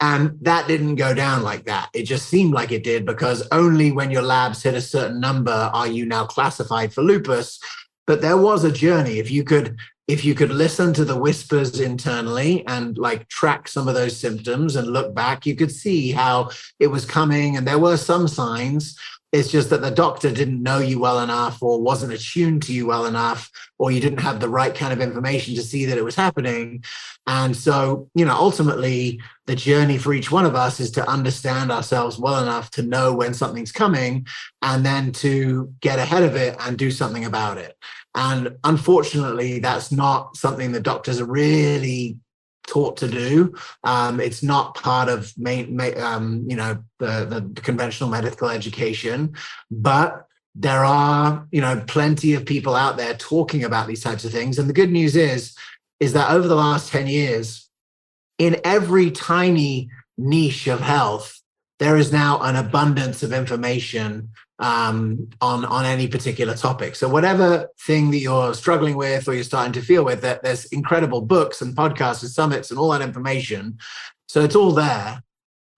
S2: and that didn't go down like that. It just seemed like it did because only when your labs hit a certain number are you now classified for lupus. But there was a journey. If you could, if you could listen to the whispers internally and like track some of those symptoms and look back, you could see how it was coming. And there were some signs it's just that the doctor didn't know you well enough or wasn't attuned to you well enough, or you didn't have the right kind of information to see that it was happening. And so, you know, ultimately, the journey for each one of us is to understand ourselves well enough to know when something's coming and then to get ahead of it and do something about it. And unfortunately, that's not something that doctors are really taught to do. Um, it's not part of main, um, you know, the, the conventional medical education, but there are, you know, plenty of people out there talking about these types of things. And the good news is, is that over the last 10 years, in every tiny niche of health, there is now an abundance of information um, on on any particular topic. So whatever thing that you're struggling with or you're starting to feel with, that there's incredible books and podcasts and summits and all that information. So it's all there.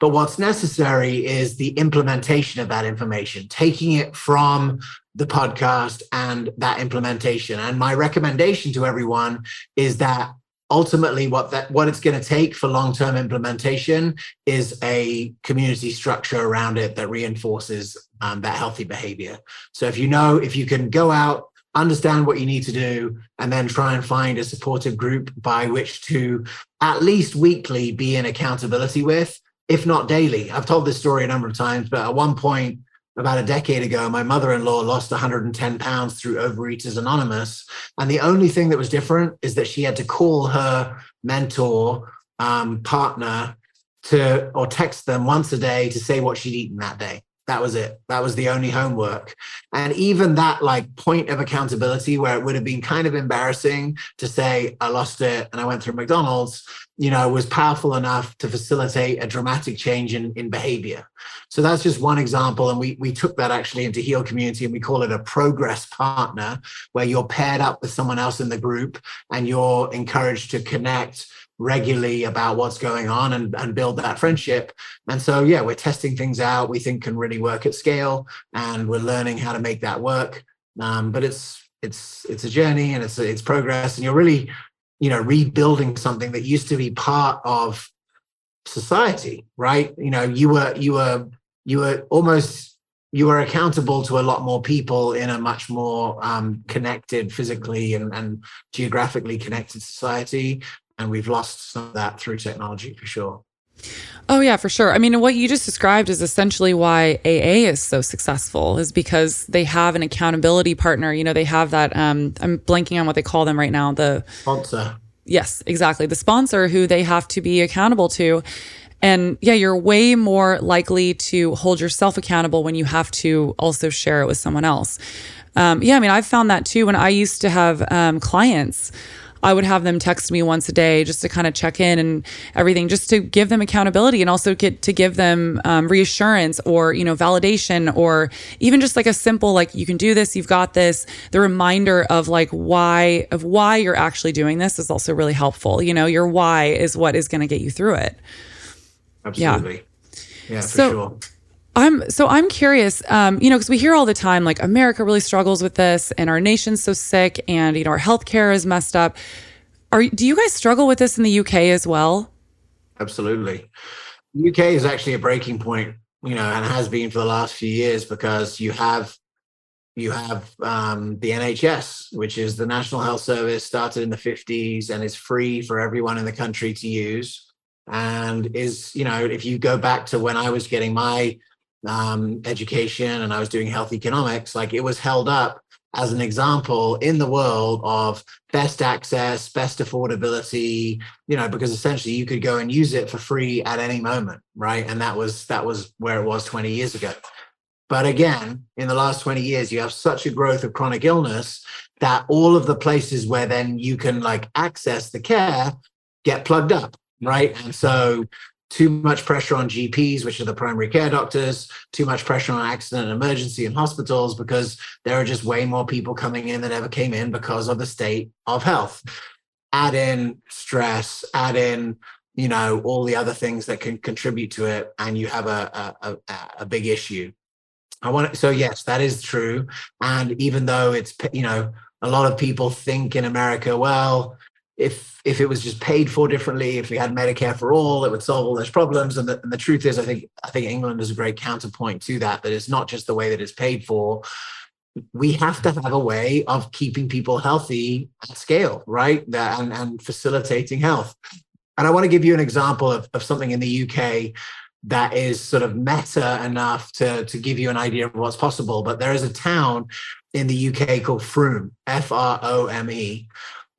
S2: But what's necessary is the implementation of that information, taking it from the podcast and that implementation. And my recommendation to everyone is that ultimately what that what it's going to take for long-term implementation is a community structure around it that reinforces um, that healthy behavior so if you know if you can go out understand what you need to do, and then try and find a supportive group by which to at least weekly be in accountability with, if not daily. I've told this story a number of times, but at one point, about a decade ago, my mother in law lost 110 pounds through Overeaters Anonymous. And the only thing that was different is that she had to call her mentor, um, partner, to or text them once a day to say what she'd eaten that day. That was it. That was the only homework. And even that like point of accountability where it would have been kind of embarrassing to say, I lost it and I went through McDonald's, you know, was powerful enough to facilitate a dramatic change in, in behavior. So that's just one example. And we, we took that actually into Heal Community and we call it a progress partner, where you're paired up with someone else in the group and you're encouraged to connect regularly about what's going on and, and build that friendship. And so, yeah, we're testing things out we think can really work at scale, and we're learning how to make that work. Um, but it's it's it's a journey and it's it's progress, and you're really, you know, rebuilding something that used to be part of society, right? You know, you were you were you were almost you were accountable to a lot more people in a much more um, connected physically and, and geographically connected society and we've lost some of that through technology for sure.
S1: Oh yeah, for sure. I mean, what you just described is essentially why AA is so successful is because they have an accountability partner. You know, they have that um I'm blanking on what they call them right now, the
S2: sponsor.
S1: Yes, exactly. The sponsor who they have to be accountable to. And yeah, you're way more likely to hold yourself accountable when you have to also share it with someone else. Um, yeah, I mean, I've found that too when I used to have um, clients. I would have them text me once a day just to kind of check in and everything, just to give them accountability and also get to give them um, reassurance or you know validation or even just like a simple like you can do this, you've got this. The reminder of like why of why you're actually doing this is also really helpful. You know, your why is what is going to get you through it.
S2: Absolutely. Yeah, yeah for so, sure.
S1: I'm so I'm curious, um, you know, because we hear all the time like America really struggles with this, and our nation's so sick, and you know our healthcare is messed up. Are do you guys struggle with this in the UK as well?
S2: Absolutely, the UK is actually a breaking point, you know, and has been for the last few years because you have you have um, the NHS, which is the National Health Service, started in the 50s and is free for everyone in the country to use. And is, you know, if you go back to when I was getting my um, education and I was doing health economics, like it was held up as an example in the world of best access, best affordability, you know, because essentially you could go and use it for free at any moment, right? And that was that was where it was 20 years ago. But again, in the last 20 years, you have such a growth of chronic illness that all of the places where then you can like access the care get plugged up, right? And so too much pressure on GPs, which are the primary care doctors, too much pressure on accident and emergency in hospitals because there are just way more people coming in than ever came in because of the state of health. Add in stress, add in, you know, all the other things that can contribute to it, and you have a, a, a, a big issue. I want to, so yes, that is true. And even though it's, you know, a lot of people think in America, well, if if it was just paid for differently, if we had Medicare for all, it would solve all those problems. And the, and the truth is, I think I think England is a great counterpoint to that. That it's not just the way that it's paid for. We have to have a way of keeping people healthy at scale, right? And, and facilitating health. And I want to give you an example of, of something in the UK that is sort of meta enough to, to give you an idea of what's possible. But there is a town in the UK called Frome, F R O M E,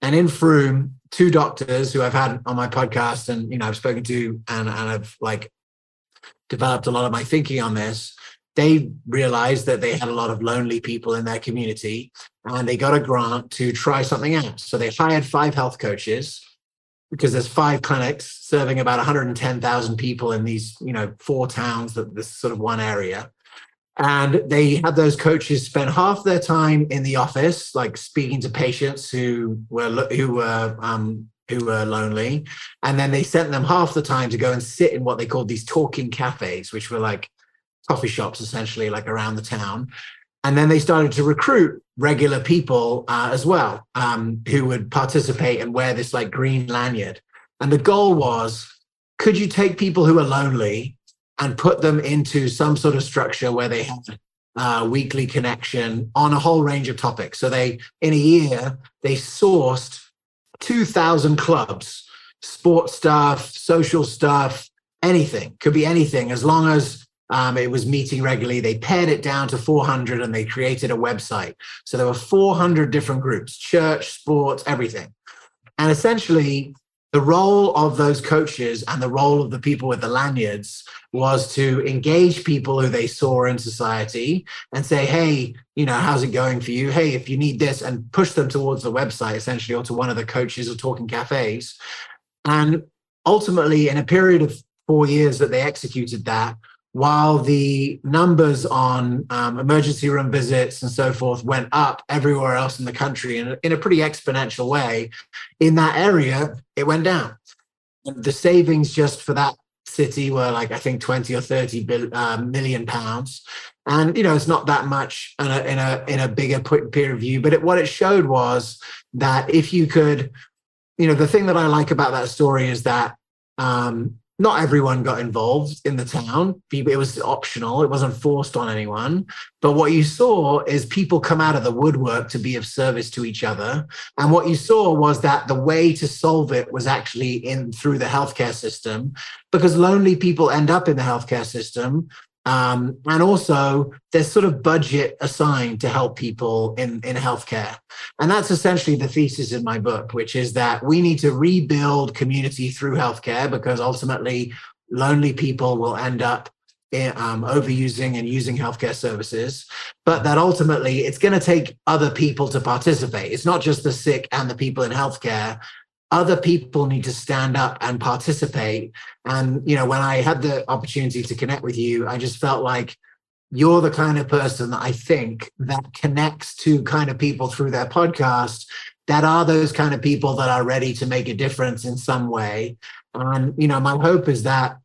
S2: and in Frome, two doctors who I've had on my podcast and, you know, I've spoken to and, and I've like developed a lot of my thinking on this. They realized that they had a lot of lonely people in their community and they got a grant to try something out. So they hired five health coaches because there's five clinics serving about 110,000 people in these, you know, four towns that this sort of one area and they had those coaches spend half their time in the office like speaking to patients who were who were um, who were lonely. And then they sent them half the time to go and sit in what they called these talking cafes which were like coffee shops essentially like around the town. And then they started to recruit regular people uh, as well um, who would participate and wear this like green lanyard. And the goal was could you take people who are lonely and put them into some sort of structure where they have uh, weekly connection on a whole range of topics. So they, in a year, they sourced 2,000 clubs, sports stuff, social stuff, anything, could be anything, as long as um, it was meeting regularly. They pared it down to 400 and they created a website. So there were 400 different groups church, sports, everything. And essentially, the role of those coaches and the role of the people with the lanyards was to engage people who they saw in society and say, hey, you know, how's it going for you? Hey, if you need this, and push them towards the website essentially or to one of the coaches or talking cafes. And ultimately, in a period of four years that they executed that, while the numbers on um, emergency room visits and so forth went up everywhere else in the country in a, in a pretty exponential way, in that area, it went down. The savings just for that city were like, I think, 20 or 30 bill, uh, million pounds. And, you know, it's not that much in a, in a, in a bigger peer review, but it, what it showed was that if you could, you know, the thing that I like about that story is that um, not everyone got involved in the town. It was optional, it wasn't forced on anyone. But what you saw is people come out of the woodwork to be of service to each other. And what you saw was that the way to solve it was actually in through the healthcare system, because lonely people end up in the healthcare system um, and also, there's sort of budget assigned to help people in, in healthcare. And that's essentially the thesis in my book, which is that we need to rebuild community through healthcare because ultimately, lonely people will end up in, um, overusing and using healthcare services. But that ultimately, it's going to take other people to participate. It's not just the sick and the people in healthcare other people need to stand up and participate. And, you know, when I had the opportunity to connect with you, I just felt like you're the kind of person that I think that connects to kind of people through their podcast that are those kind of people that are ready to make a difference in some way. And, you know, my hope is that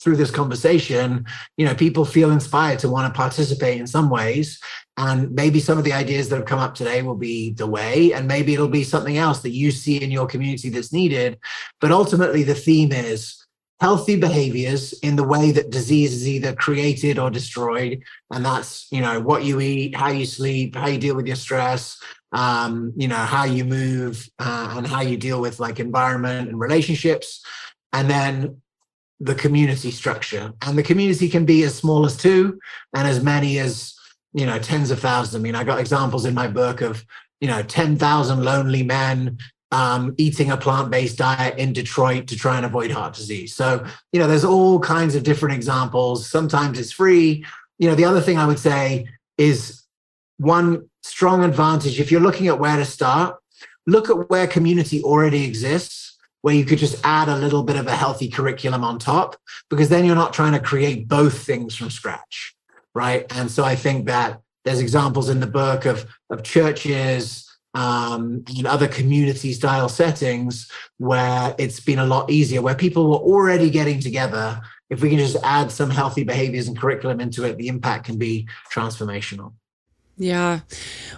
S2: through this conversation, you know, people feel inspired to want to participate in some ways. And maybe some of the ideas that have come up today will be the way, and maybe it'll be something else that you see in your community that's needed. But ultimately, the theme is healthy behaviors in the way that disease is either created or destroyed. And that's, you know, what you eat, how you sleep, how you deal with your stress, um, you know, how you move, uh, and how you deal with like environment and relationships. And then the community structure. And the community can be as small as two and as many as, you know, tens of thousands. I mean, I got examples in my book of, you know, 10,000 lonely men um, eating a plant-based diet in Detroit to try and avoid heart disease. So, you know, there's all kinds of different examples. Sometimes it's free. You know, the other thing I would say is one strong advantage if you're looking at where to start, look at where community already exists where you could just add a little bit of a healthy curriculum on top, because then you're not trying to create both things from scratch. Right. And so I think that there's examples in the book of, of churches um, and other community style settings where it's been a lot easier, where people were already getting together. If we can just add some healthy behaviors and curriculum into it, the impact can be transformational.
S1: Yeah.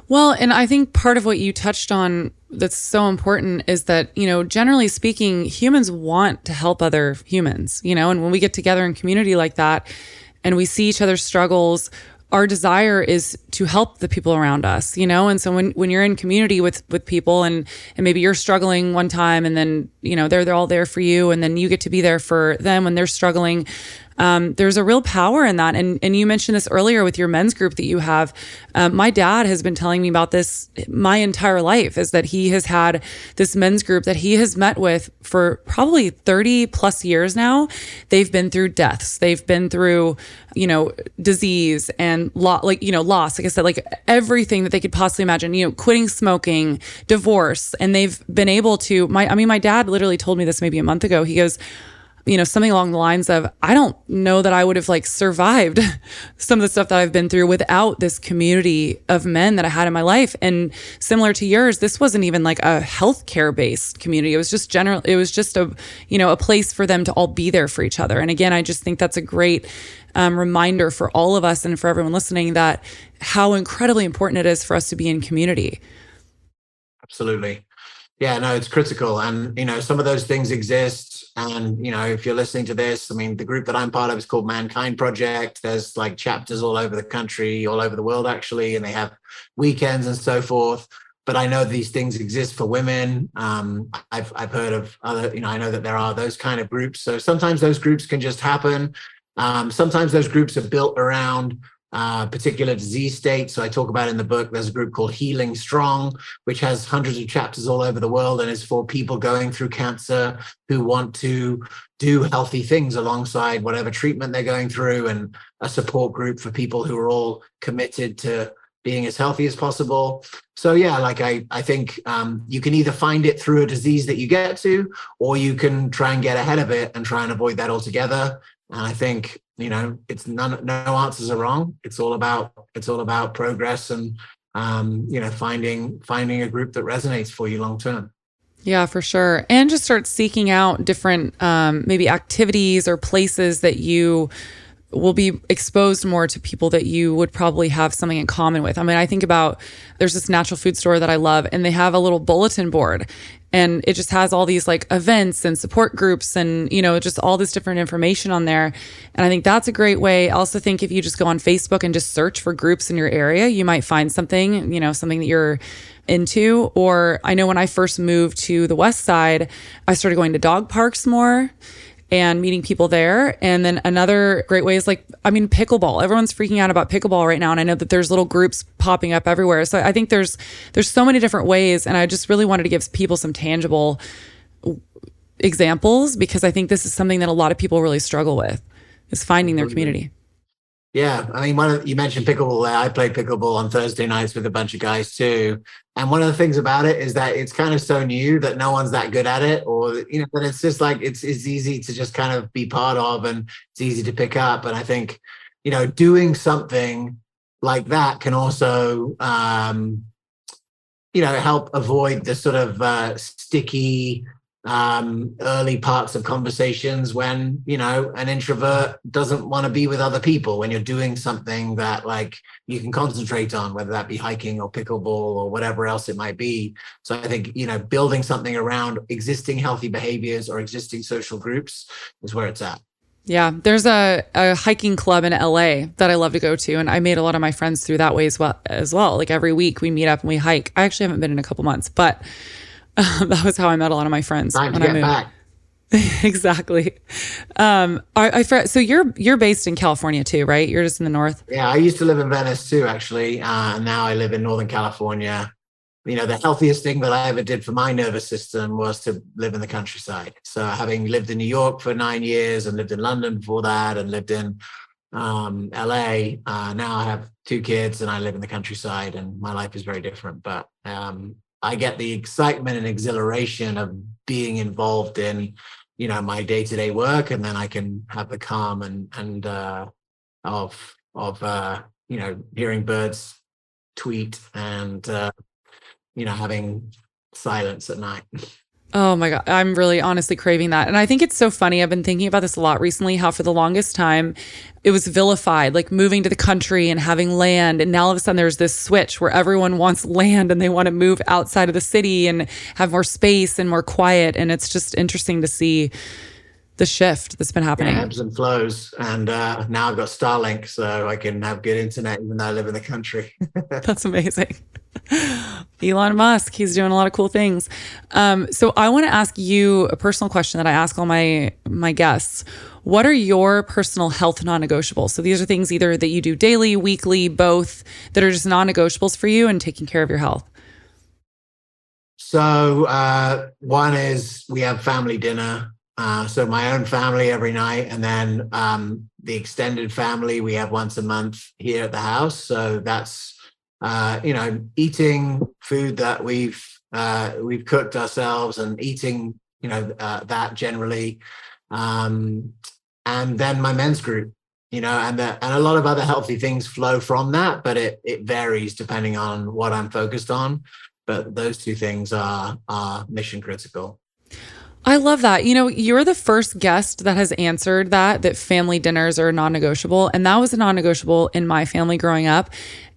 S1: Well, and I think part of what you touched on that's so important is that, you know, generally speaking, humans want to help other humans, you know, and when we get together in community like that and we see each other's struggles, our desire is to help the people around us, you know? And so when, when you're in community with, with people and, and maybe you're struggling one time and then, you know, they're, they're all there for you and then you get to be there for them when they're struggling um, there's a real power in that. And and you mentioned this earlier with your men's group that you have. Um, my dad has been telling me about this my entire life. Is that he has had this men's group that he has met with for probably 30 plus years now. They've been through deaths. They've been through you know disease and lo- like you know loss. Like I said, like everything that they could possibly imagine. You know, quitting smoking, divorce, and they've been able to. My I mean, my dad literally told me this maybe a month ago. He goes you know, something along the lines of, I don't know that I would have like survived some of the stuff that I've been through without this community of men that I had in my life. And similar to yours, this wasn't even like a healthcare based community. It was just general, it was just a, you know, a place for them to all be there for each other. And again, I just think that's a great um, reminder for all of us and for everyone listening that how incredibly important it is for us to be in community.
S2: Absolutely. yeah, no, it's critical. And, you know, some of those things exist. And, you know, if you're listening to this, I mean, the group that I'm part of is called Mankind Project. There's like chapters all over the country, all over the world, actually, and they have weekends and so forth. But I know these things exist for women. Um, I've, I've heard of other, you know, I know that there are those kind of groups. So sometimes those groups can just happen. Um, sometimes those groups are built around uh, particular disease state. So I talk about in the book, there's a group called Healing Strong, which has hundreds of chapters all over the world and is for people going through cancer who want to do healthy things alongside whatever treatment they're going through, and a support group for people who are all committed to being as healthy as possible. So yeah, like I, I think um, you can either find it through a disease that you get to, or you can try and get ahead of it and try and avoid that altogether. And I think you know it's none no answers are wrong. It's all about it's all about progress and um, you know finding finding a group that resonates for you long term.
S1: Yeah for sure. And just start seeking out different um, maybe activities or places that you will be exposed more to people that you would probably have something in common with. I mean, I think about there's this natural food store that I love, and they have a little bulletin board and it just has all these like events and support groups and you know just all this different information on there. And i think that's a great way. I also think if you just go on facebook and just search for groups in your area you might find something you know something that you're into. Or i know when i first moved to the west side i started going to dog parks more and meeting people there. And then another great way is like, I mean, pickleball. Everyone's freaking out about pickleball right now. And I know that there's little groups popping up everywhere. So I think there's there's so many different ways. And I just really wanted to give people some tangible examples because I think this is something that a lot of people really struggle with is finding their community.
S2: Yeah, I mean, one of, you mentioned pickleball there. I play pickleball on Thursday nights with a bunch of guys too. And one of the things about it is that it's kind of so new that no one's that good at it, or you know, that it's just like it's it's easy to just kind of be part of, and it's easy to pick up. And I think, you know, doing something like that can also, um, you know, help avoid the sort of uh, sticky um, early parts of conversations when you know an introvert doesn't want to be with other people when you're doing something that like you can concentrate on whether that be hiking or pickleball or whatever else it might be so i think you know building something around existing healthy behaviors or existing social groups is where it's at
S1: yeah, there's a, a hiking club in LA that I love to go to, and I made a lot of my friends through that way as well. As well, like every week we meet up and we hike. I actually haven't been in a couple months, but that was how I met a lot of my friends
S2: Time when I moved. Back.
S1: exactly. Um, I, I, so you're you're based in California too, right? You're just in the north.
S2: Yeah, I used to live in Venice too, actually. Uh, now I live in Northern California. You know, the healthiest thing that I ever did for my nervous system was to live in the countryside. So, having lived in New York for nine years and lived in London before that, and lived in um, LA, uh, now I have two kids and I live in the countryside, and my life is very different. But um, I get the excitement and exhilaration of being involved in, you know, my day to day work, and then I can have the calm and and uh, of of uh, you know hearing birds tweet and uh, you know having silence at night.
S1: Oh my God. I'm really honestly craving that. And I think it's so funny. I've been thinking about this a lot recently how, for the longest time, it was vilified, like moving to the country and having land. And now all of a sudden, there's this switch where everyone wants land and they want to move outside of the city and have more space and more quiet. And it's just interesting to see the shift that's been happening.
S2: Yeah, ebbs and flows. And uh, now I've got Starlink, so I can have good internet even though I live in the country.
S1: that's amazing. Elon Musk, he's doing a lot of cool things. Um, so I want to ask you a personal question that I ask all my my guests. What are your personal health non-negotiables? So these are things either that you do daily, weekly, both that are just non-negotiables for you and taking care of your health.
S2: So uh, one is we have family dinner. Uh, so my own family every night, and then um, the extended family we have once a month here at the house. So that's uh, you know, eating food that we've uh, we've cooked ourselves and eating, you know, uh, that generally, um, and then my men's group, you know, and the, and a lot of other healthy things flow from that, but it it varies depending on what I'm focused on. But those two things are are mission critical.
S1: I love that. You know, you're the first guest that has answered that, that family dinners are non negotiable. And that was a non negotiable in my family growing up.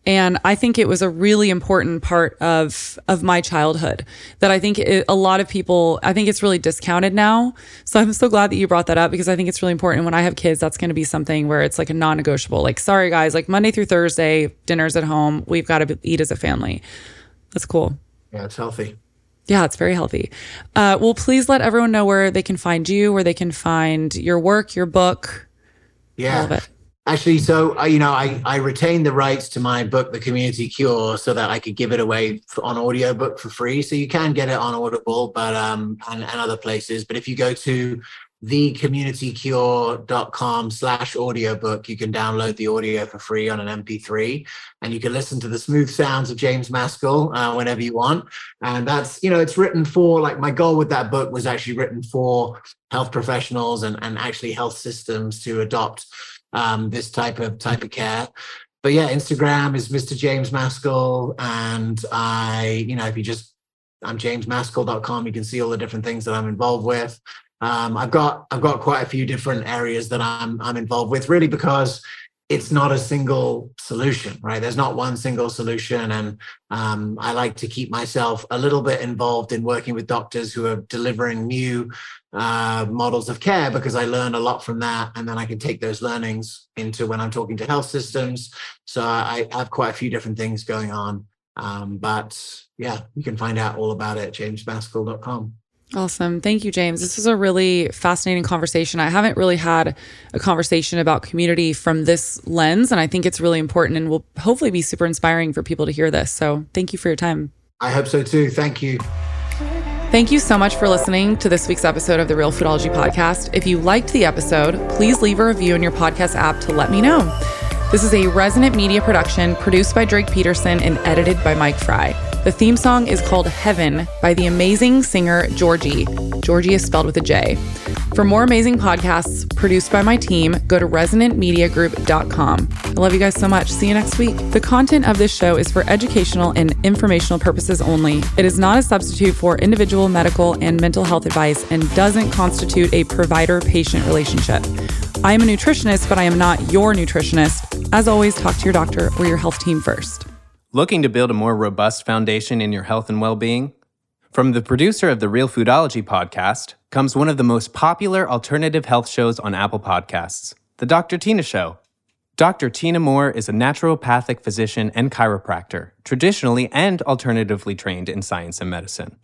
S1: And I think it was a really important part of of my childhood that I think it, a lot of people I think it's really discounted now. So I'm so glad that you brought that up because I think it's really important when I have kids that's going to be something where it's like a non-negotiable. Like sorry guys, like Monday through Thursday, dinner's at home, we've got to eat as a family. That's cool.
S2: Yeah, it's healthy.
S1: Yeah, it's very healthy. Uh, well, please let everyone know where they can find you, where they can find your work, your book.
S2: Yeah. Actually, so uh, you know, I I retained the rights to my book, The Community Cure, so that I could give it away for, on audiobook for free. So you can get it on Audible, but um and, and other places. But if you go to thecommunitycure.com slash audiobook. You can download the audio for free on an mp3 and you can listen to the smooth sounds of james maskell uh, whenever you want. And that's you know it's written for like my goal with that book was actually written for health professionals and, and actually health systems to adopt um, this type of type of care. But yeah instagram is mr james maskell and i you know if you just i'm jamesmaskell.com you can see all the different things that i'm involved with um, I've got I've got quite a few different areas that I'm I'm involved with, really because it's not a single solution, right? There's not one single solution, and um, I like to keep myself a little bit involved in working with doctors who are delivering new uh, models of care because I learn a lot from that, and then I can take those learnings into when I'm talking to health systems. So I, I have quite a few different things going on, um, but yeah, you can find out all about it at jamesmaskell.com.
S1: Awesome. Thank you, James. This was a really fascinating conversation. I haven't really had a conversation about community from this lens, and I think it's really important and will hopefully be super inspiring for people to hear this. So thank you for your time.
S2: I hope so too. Thank you.
S1: Thank you so much for listening to this week's episode of the Real Foodology Podcast. If you liked the episode, please leave a review in your podcast app to let me know. This is a resonant media production produced by Drake Peterson and edited by Mike Fry. The theme song is called Heaven by the amazing singer Georgie. Georgie is spelled with a J. For more amazing podcasts produced by my team, go to resonantmediagroup.com. I love you guys so much. See you next week. The content of this show is for educational and informational purposes only. It is not a substitute for individual medical and mental health advice and doesn't constitute a provider patient relationship. I am a nutritionist, but I am not your nutritionist. As always, talk to your doctor or your health team first.
S3: Looking to build a more robust foundation in your health and well being? From the producer of the Real Foodology podcast comes one of the most popular alternative health shows on Apple Podcasts, The Dr. Tina Show. Dr. Tina Moore is a naturopathic physician and chiropractor, traditionally and alternatively trained in science and medicine.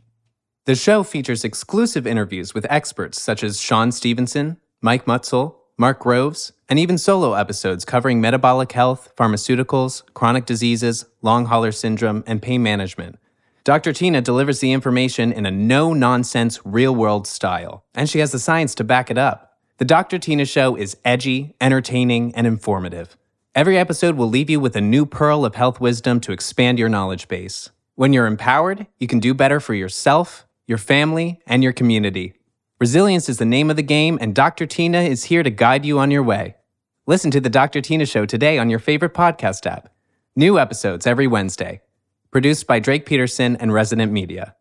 S3: The show features exclusive interviews with experts such as Shawn Stevenson, Mike Mutzel, Mark Groves, and even solo episodes covering metabolic health, pharmaceuticals, chronic diseases, long hauler syndrome, and pain management. Dr. Tina delivers the information in a no nonsense, real world style, and she has the science to back it up. The Dr. Tina Show is edgy, entertaining, and informative. Every episode will leave you with a new pearl of health wisdom to expand your knowledge base. When you're empowered, you can do better for yourself, your family, and your community. Resilience is the name of the game, and Dr. Tina is here to guide you on your way. Listen to The Dr. Tina Show today on your favorite podcast app. New episodes every Wednesday. Produced by Drake Peterson and Resonant Media.